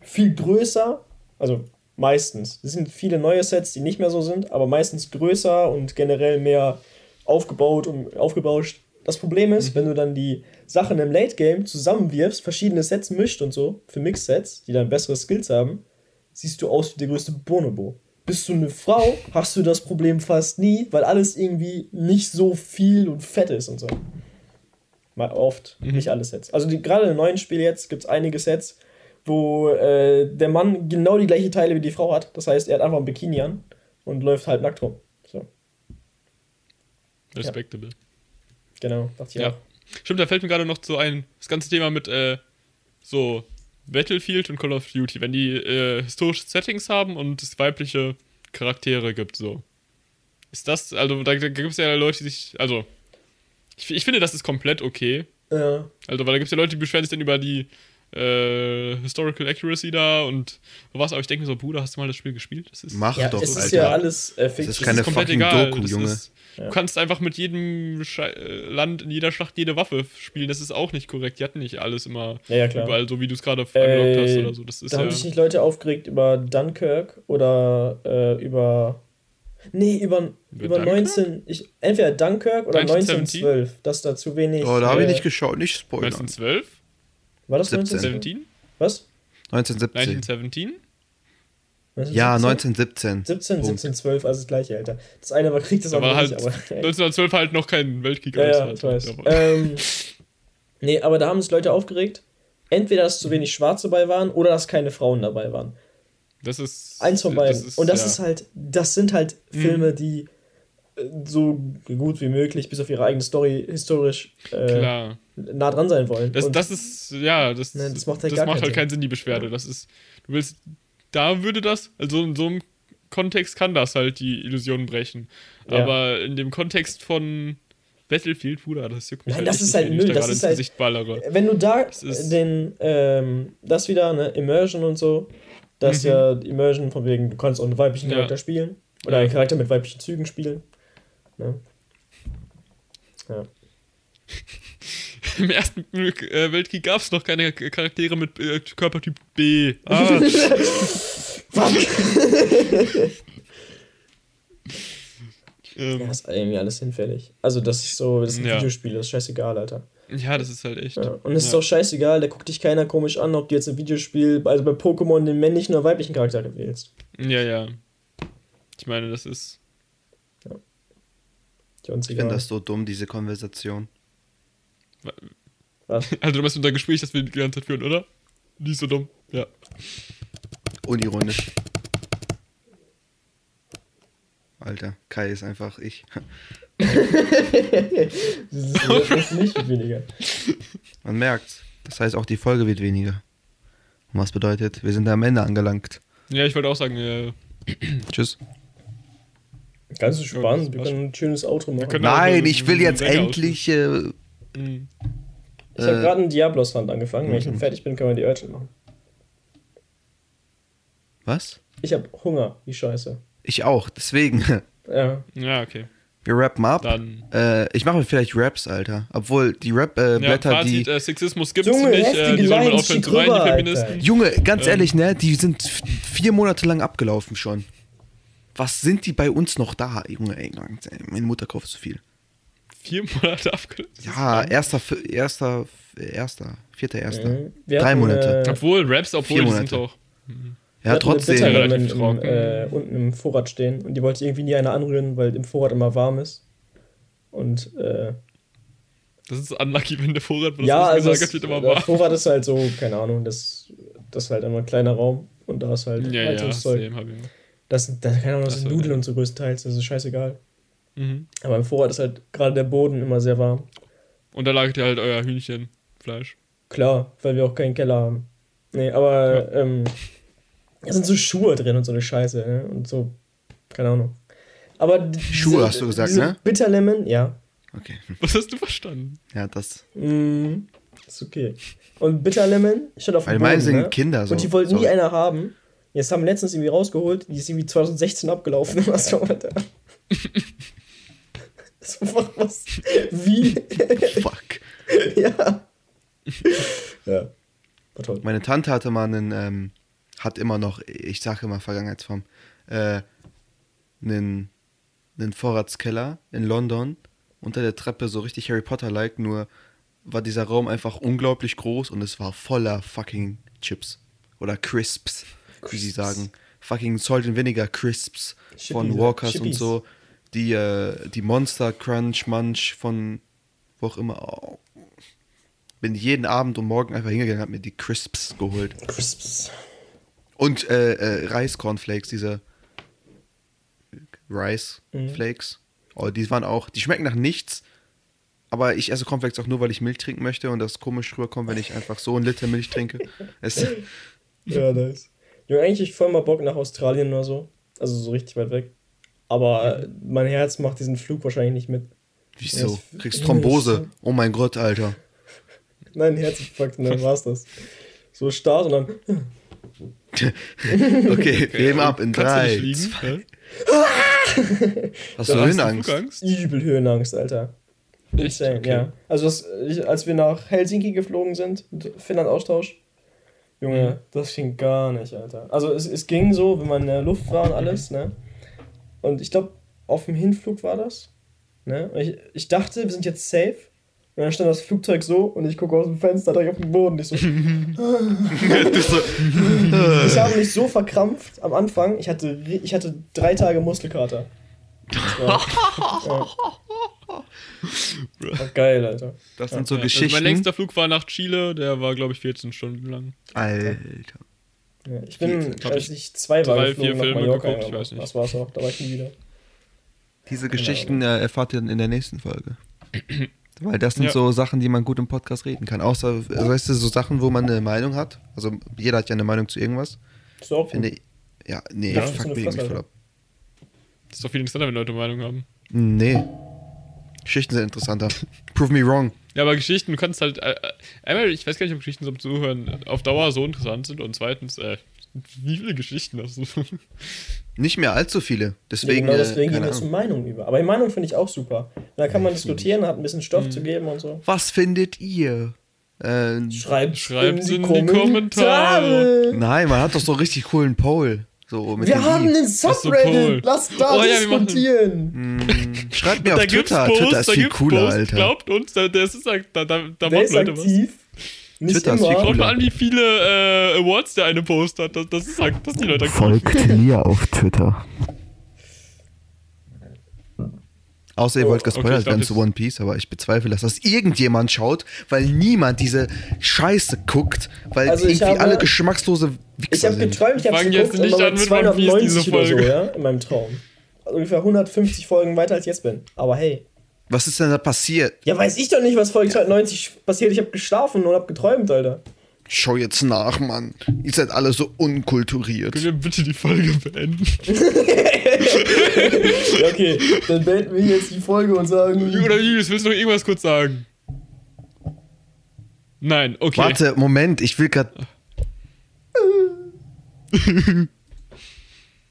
viel größer, also meistens. Es sind viele neue Sets, die nicht mehr so sind, aber meistens größer und generell mehr aufgebaut und aufgebauscht. Das Problem ist, wenn du dann die Sachen im Late Game zusammenwirfst, verschiedene Sets mischt und so, für Mix-Sets, die dann bessere Skills haben, siehst du aus wie der größte Bonobo. Bist du eine Frau, hast du das Problem fast nie, weil alles irgendwie nicht so viel und fett ist und so. Mal oft, nicht alle Sets. Also die, gerade im neuen Spiel jetzt gibt es einige Sets, wo äh, der Mann genau die gleiche Teile wie die Frau hat. Das heißt, er hat einfach ein Bikini an und läuft halt nackt rum. So, Respectable. Genau, dachte ich Ja. auch. Stimmt, da fällt mir gerade noch so ein, das ganze Thema mit äh, so Battlefield und Call of Duty, wenn die äh, historische Settings haben und es weibliche Charaktere gibt, so. Ist das, also da, da gibt es ja Leute, die sich, also, ich, ich finde, das ist komplett okay. Ja. Also, weil da gibt es ja Leute, die beschweren sich dann über die äh, Historical Accuracy da und sowas, aber ich denke mir so, Bruder, hast du mal das Spiel gespielt? Das ist, Mach ja, doch, es ist Alter. ja alles äh, Das Fiction. ist keine ist komplett fucking egal. Doku, das Junge. Ist, Ja. Du kannst einfach mit jedem Schei äh, Land in jeder Schlacht jede Waffe spielen. Das ist auch nicht korrekt. Die hatten nicht alles immer Ja, ja, klar. überall so, wie du es gerade angelockt hast Äh, oder so. Das ist da ja. haben sich nicht Leute aufgeregt über Dunkirk oder äh, über. Nee, über, Über über, Dunkirk? 19. Ich, entweder Dunkirk oder 1917? 1912. Dass da zu wenig. Oh, da habe ich nicht geschaut, nicht spoilern. 1912? War das 17. 1917? 17? Was? 1917. 1917? Ja, 1917? 1917. 17, Punkt. 17, 12, also das gleiche, Alter. Das eine war Krieg, das Da andere war halt nicht, aber. 1912 halt noch kein Weltkrieg. Ja, ja, ich weiß. Aber- Ähm, nee, aber da haben sich Leute aufgeregt. Entweder, dass zu wenig Schwarze dabei waren oder dass keine Frauen dabei waren. Das ist. Eins von beiden. ist- Und das ja. ist halt, das sind halt Mhm. Filme, die so gut wie möglich, bis auf ihre eigene Story, historisch äh, nah dran sein wollen. Das, das ist, ja, das, Ne, das macht halt das macht keinen halt Sinn. keinen Sinn, die Beschwerde. Das ist, du willst, da würde das, also in so einem Kontext kann das halt die Illusion brechen. Ja. Aber in dem Kontext von Battlefield, Bruder, das juckt mich Nein, halt das ist halt Müll, da das ist halt- wenn du da Das den, ähm, das wieder, ne, Immersion und so, das ist Mhm. ja Immersion von wegen, du kannst auch einen weiblichen Ja. Charakter spielen. Oder Ja. einen Charakter mit weiblichen Zügen spielen. Ne? Ja. Im Ersten äh, Weltkrieg gab es noch keine Charaktere mit äh, Körpertyp B. Ah, Ja, ähm, ist irgendwie alles hinfällig. Also, das ist so, das sind Ja. Videospiele, das ist scheißegal, Alter. ja, das ist halt echt. Ja. Und es ist Ja. auch scheißegal, da guckt dich keiner komisch an, ob du jetzt ein Videospiel, also bei Pokémon den männlichen oder weiblichen Charakter wählst. Ja, ja. Ich meine, das ist. Ich finde das so dumm, diese Konversation. Was? Also, du meinst unser Gespräch, das wir die ganze Zeit führen, oder? Nicht so dumm. Ja. Unironisch. Alter, Kai ist einfach ich. Das ist, das ist nicht weniger. Man merkt's. Das heißt, auch die Folge wird weniger. Und was bedeutet, wir sind am Ende angelangt. Ja, ich wollte auch sagen, äh, Tschüss. Ganz spannend, das wir können ein schönes Outro machen. Nein, ich will jetzt endlich. Äh. Ich habe äh, gerade einen Diablos-Hand angefangen. Wenn ich Mhm. dann fertig bin, können wir die Urgent machen. was? Ich habe Hunger, wie scheiße. Ich auch, deswegen. Ja. ja, okay. Wir rappen ab. Dann. Äh, ich mache vielleicht Raps, Alter. Obwohl die Ja, Rap-Blätter, Fazit, die. äh, Sexismus gibt's Junge, nicht. Äh, die sollen aufhören zu weinen, die Feministen. Junge, ganz Ähm. ehrlich, ne? Die sind vier Monate lang abgelaufen schon. Was sind die bei uns noch da? Junge, ey, meine Mutter kauft zu viel. Vier Monate abgelöst. Ja, erster, erster, erster, vierter, erster. Mhm. Wir Drei hatten, Monate. Äh, Obwohl, Raps, obwohl, die sind Monate. auch. Wir Ja, eine trotzdem. Bitterlemon Relativ im, trocken. äh, unten im Vorrat stehen und die wollte irgendwie nie einer anrühren, weil im Vorrat immer warm ist. Und äh, Das ist unlucky, wenn der Vorrat, wo ja, das also gelagert es, wird, immer der warm. Vorrat ist halt so, keine Ahnung, das, das ist halt immer ein kleiner Raum und da ist halt Ja, ja, Heizungszeug. same, hab ich auch. Das, das, keine Ahnung, das Ach sind so, Nudeln ja. und so größtenteils, das ist scheißegal. Mhm. Aber im Vorrat ist halt gerade der Boden immer sehr warm. Und da lagert ihr halt euer Hühnchenfleisch. Klar, weil wir auch keinen Keller haben. Nee, aber ähm, da sind so Schuhe drin und so eine Scheiße, ne? Und so, keine Ahnung. Aber d- Schuhe hast du gesagt, diese ne? Bitterlemon, ja. Okay. Was hast du verstanden? Ja, das. Mm, ist okay. Und Bitterlemon steht auf dem Weil meine sind ne? Kinder so. Und die wollten nie Sorry. einer haben. Jetzt haben wir letztens irgendwie rausgeholt, die ist irgendwie 2016 abgelaufen. Was so, Alter. Das einfach was. Wie? Fuck. ja. Ja. War toll. Meine Tante hatte mal einen, ähm, hat immer noch, ich sage immer Vergangenheitsform, äh, einen, einen Vorratskeller in London, unter der Treppe so richtig Harry Potter-like, nur war dieser Raum einfach unglaublich groß und es war voller fucking Chips. Oder Crisps, wie sie sagen. Fucking Salt and Vinegar Crisps von Chippies, Walkers Chippies. und so. Die, äh, die Monster Crunch Munch von wo auch immer. Oh. Bin jeden Abend und morgen einfach hingegangen, hab mir die Crisps geholt. Crisps. Und äh, äh, Reis-Cornflakes, diese Rice Mhm. Flakes. Oh, die waren auch, die schmecken nach nichts. Aber ich esse Cornflakes auch nur, weil ich Milch trinken möchte und das komisch rüberkommt, wenn ich einfach so einen Liter Milch trinke. Es, Ja, nice. Junge, eigentlich hab ich voll mal Bock nach Australien oder so. Also so richtig weit weg. Aber äh, mein Herz macht diesen Flug wahrscheinlich nicht mit. wieso? Ja, Kriegst Thrombose. Oh mein Gott, Alter. Nein, Herzinfarkt und dann war's das. So Start und dann. Okay, wir heben ab in drei. zwei-? Hast du Höhenangst? Übel Höhenangst, Alter. Echt? Insane, Okay. ja. Also das, ich, als wir nach Helsinki geflogen sind, mit Finnland-Austausch, Junge, das ging gar nicht, Alter. Also es, es ging so, wenn man in der Luft war und alles, ne? Und ich glaube, auf dem Hinflug war das. Ne? Und ich, ich dachte, wir sind jetzt safe. Und dann stand das Flugzeug so und ich gucke aus dem Fenster direkt auf den Boden. Ich, so, so, ich habe mich so verkrampft am Anfang. Ich hatte, ich hatte drei Tage Muskelkater. War, ja. Geil, Alter. das sind so Ja, also Geschichten. mein längster Flug war nach Chile, der war, glaube ich, 14 Stunden lang. Alter. Ja, ich bin, als ich ich zwei war, drei, geflogen vier nach Filme Mallorca. geguckt, ich weiß nicht. Das war's auch, da war ich nie wieder. Diese Geschichten äh, erfahrt ihr in der nächsten Folge. Weil das sind Ja. so Sachen, die man gut im Podcast reden kann. Außer, also weißt du, so Sachen, wo man eine Meinung hat. Also jeder hat ja eine Meinung zu irgendwas. Ist doch auch Finde gut. ich. Ja, nee, Ja, so fuck eine mich voll ab. Das ist doch viel interessanter, wenn Leute Meinung haben. Nee. Geschichten sind interessanter. Prove me wrong. Ja, aber Geschichten, du kannst halt. Äh, äh, einmal, ich weiß gar nicht, ob Geschichten zum Zuhören auf Dauer so interessant sind. Und zweitens, äh, wie viele Geschichten hast du? Nicht mehr allzu viele. Ja, Deswegen. genau deswegen äh, gehen wir zur Ahnung. Meinung über. Aber die Meinung finde ich auch super. Da kann man diskutieren, hat ein bisschen Stoff zu geben und so. Was findet ihr? Äh, Schreibt Schreibt's in die Kommentare. nein, man hat doch so richtig coolen Poll. So mit Wir haben einen so Subreddit. Paul. Lass da Oh ja, diskutieren. Mm, Schreibt mir auf da gibt's Twitter. Posts, Twitter ist da viel gibt's cooler, Posts, Alter. Glaubt uns, da, das ist, da, da, da Der machen ist Leute was. aktiv. Nicht Twitter ist viel immer. Schaut cooler. mal an, wie viele äh, Awards der eine Post hat. Das, das ist halt, dass die Leute Folgt mir auf Twitter. Außer ihr Oh, wollt okay, gespoilert ich glaub, werden zu One Piece, aber ich bezweifle, dass das irgendjemand schaut, weil niemand diese Scheiße guckt, weil Also ich irgendwie habe- alle geschmackslose Ich Wichser habe sind. geträumt, ich habe geguckt und nicht war an bei mit One Piece, 290 diese oder so, Folge. ja, in meinem Traum. Also ungefähr 150 Folgen weiter als ich jetzt bin. Aber hey. Was ist denn da passiert? Ja, weiß ich doch nicht, was Folge 290 passiert. Ich habe geschlafen und habe geträumt, Alter. Schau jetzt nach, Mann. Ihr seid alle so unkulturiert. Können wir bitte die Folge beenden? Ja, okay, dann beenden wir jetzt die Folge und sagen. Oder Julius, willst du noch irgendwas kurz sagen? Nein, okay. Warte, Moment, ich will grad.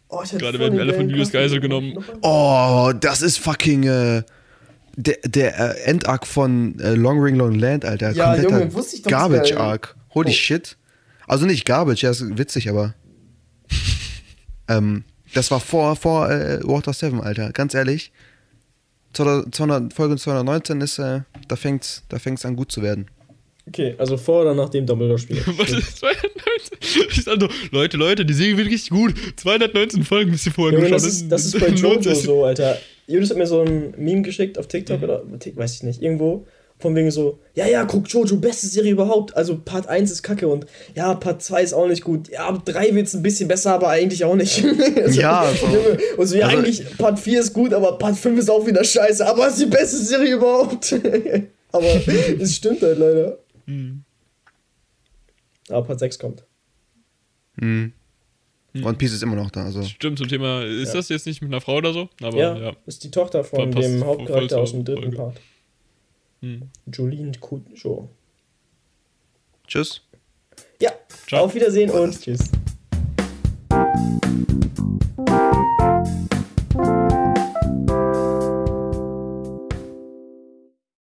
Oh, ich hatte Gerade werden wir alle von Julius. Geisel genommen. Oh, das ist fucking äh, der, der äh, Endarc von äh, Long Ring Long Land, Alter. Ja, Kompletter Junge, wusste ich doch, Garbage geil. Arc. Holy Oh. shit. Also nicht Garbage, ja, ist witzig, aber. ähm, das war vor, vor äh, Water 7, Alter. Ganz ehrlich. 200, 200, Folge 219 ist, äh, da fängt's, da fängt's an gut zu werden. Okay, also vor oder nach dem Dumbledore-Spiel? Warte, 219. Ich sag so, Leute, Leute, die Serie wird richtig gut. 219 Folgen bis ihr vorher Junge, geschaut das, ist, das ist bei Jojo so, Alter. Jonas hat mir so ein Meme geschickt auf TikTok Mhm. oder weiß ich nicht, irgendwo. Von wegen so, ja, ja, guck Jojo, beste Serie überhaupt. Also Part 1 ist kacke und ja, Part 2 ist auch nicht gut. Ja, ab 3 wird es ein bisschen besser, aber eigentlich auch nicht. so, Ja, so. Junge, Und so, ja, Also- eigentlich Part 4 ist gut, aber Part 5 ist auch wieder scheiße. Aber es ist die beste Serie überhaupt. aber es stimmt halt leider. Mhm. Aber Part 6 kommt. Mhm. One Piece ist immer noch da, also. Stimmt, zum Thema, ist Ja. das jetzt nicht mit einer Frau oder so? Aber ja, ja. ist die Tochter von dem Hauptcharakter aus dem dritten Folge. Part. Hm. Jolene Kujo. Tschüss. Ja, Ciao. auf Wiedersehen und tschüss.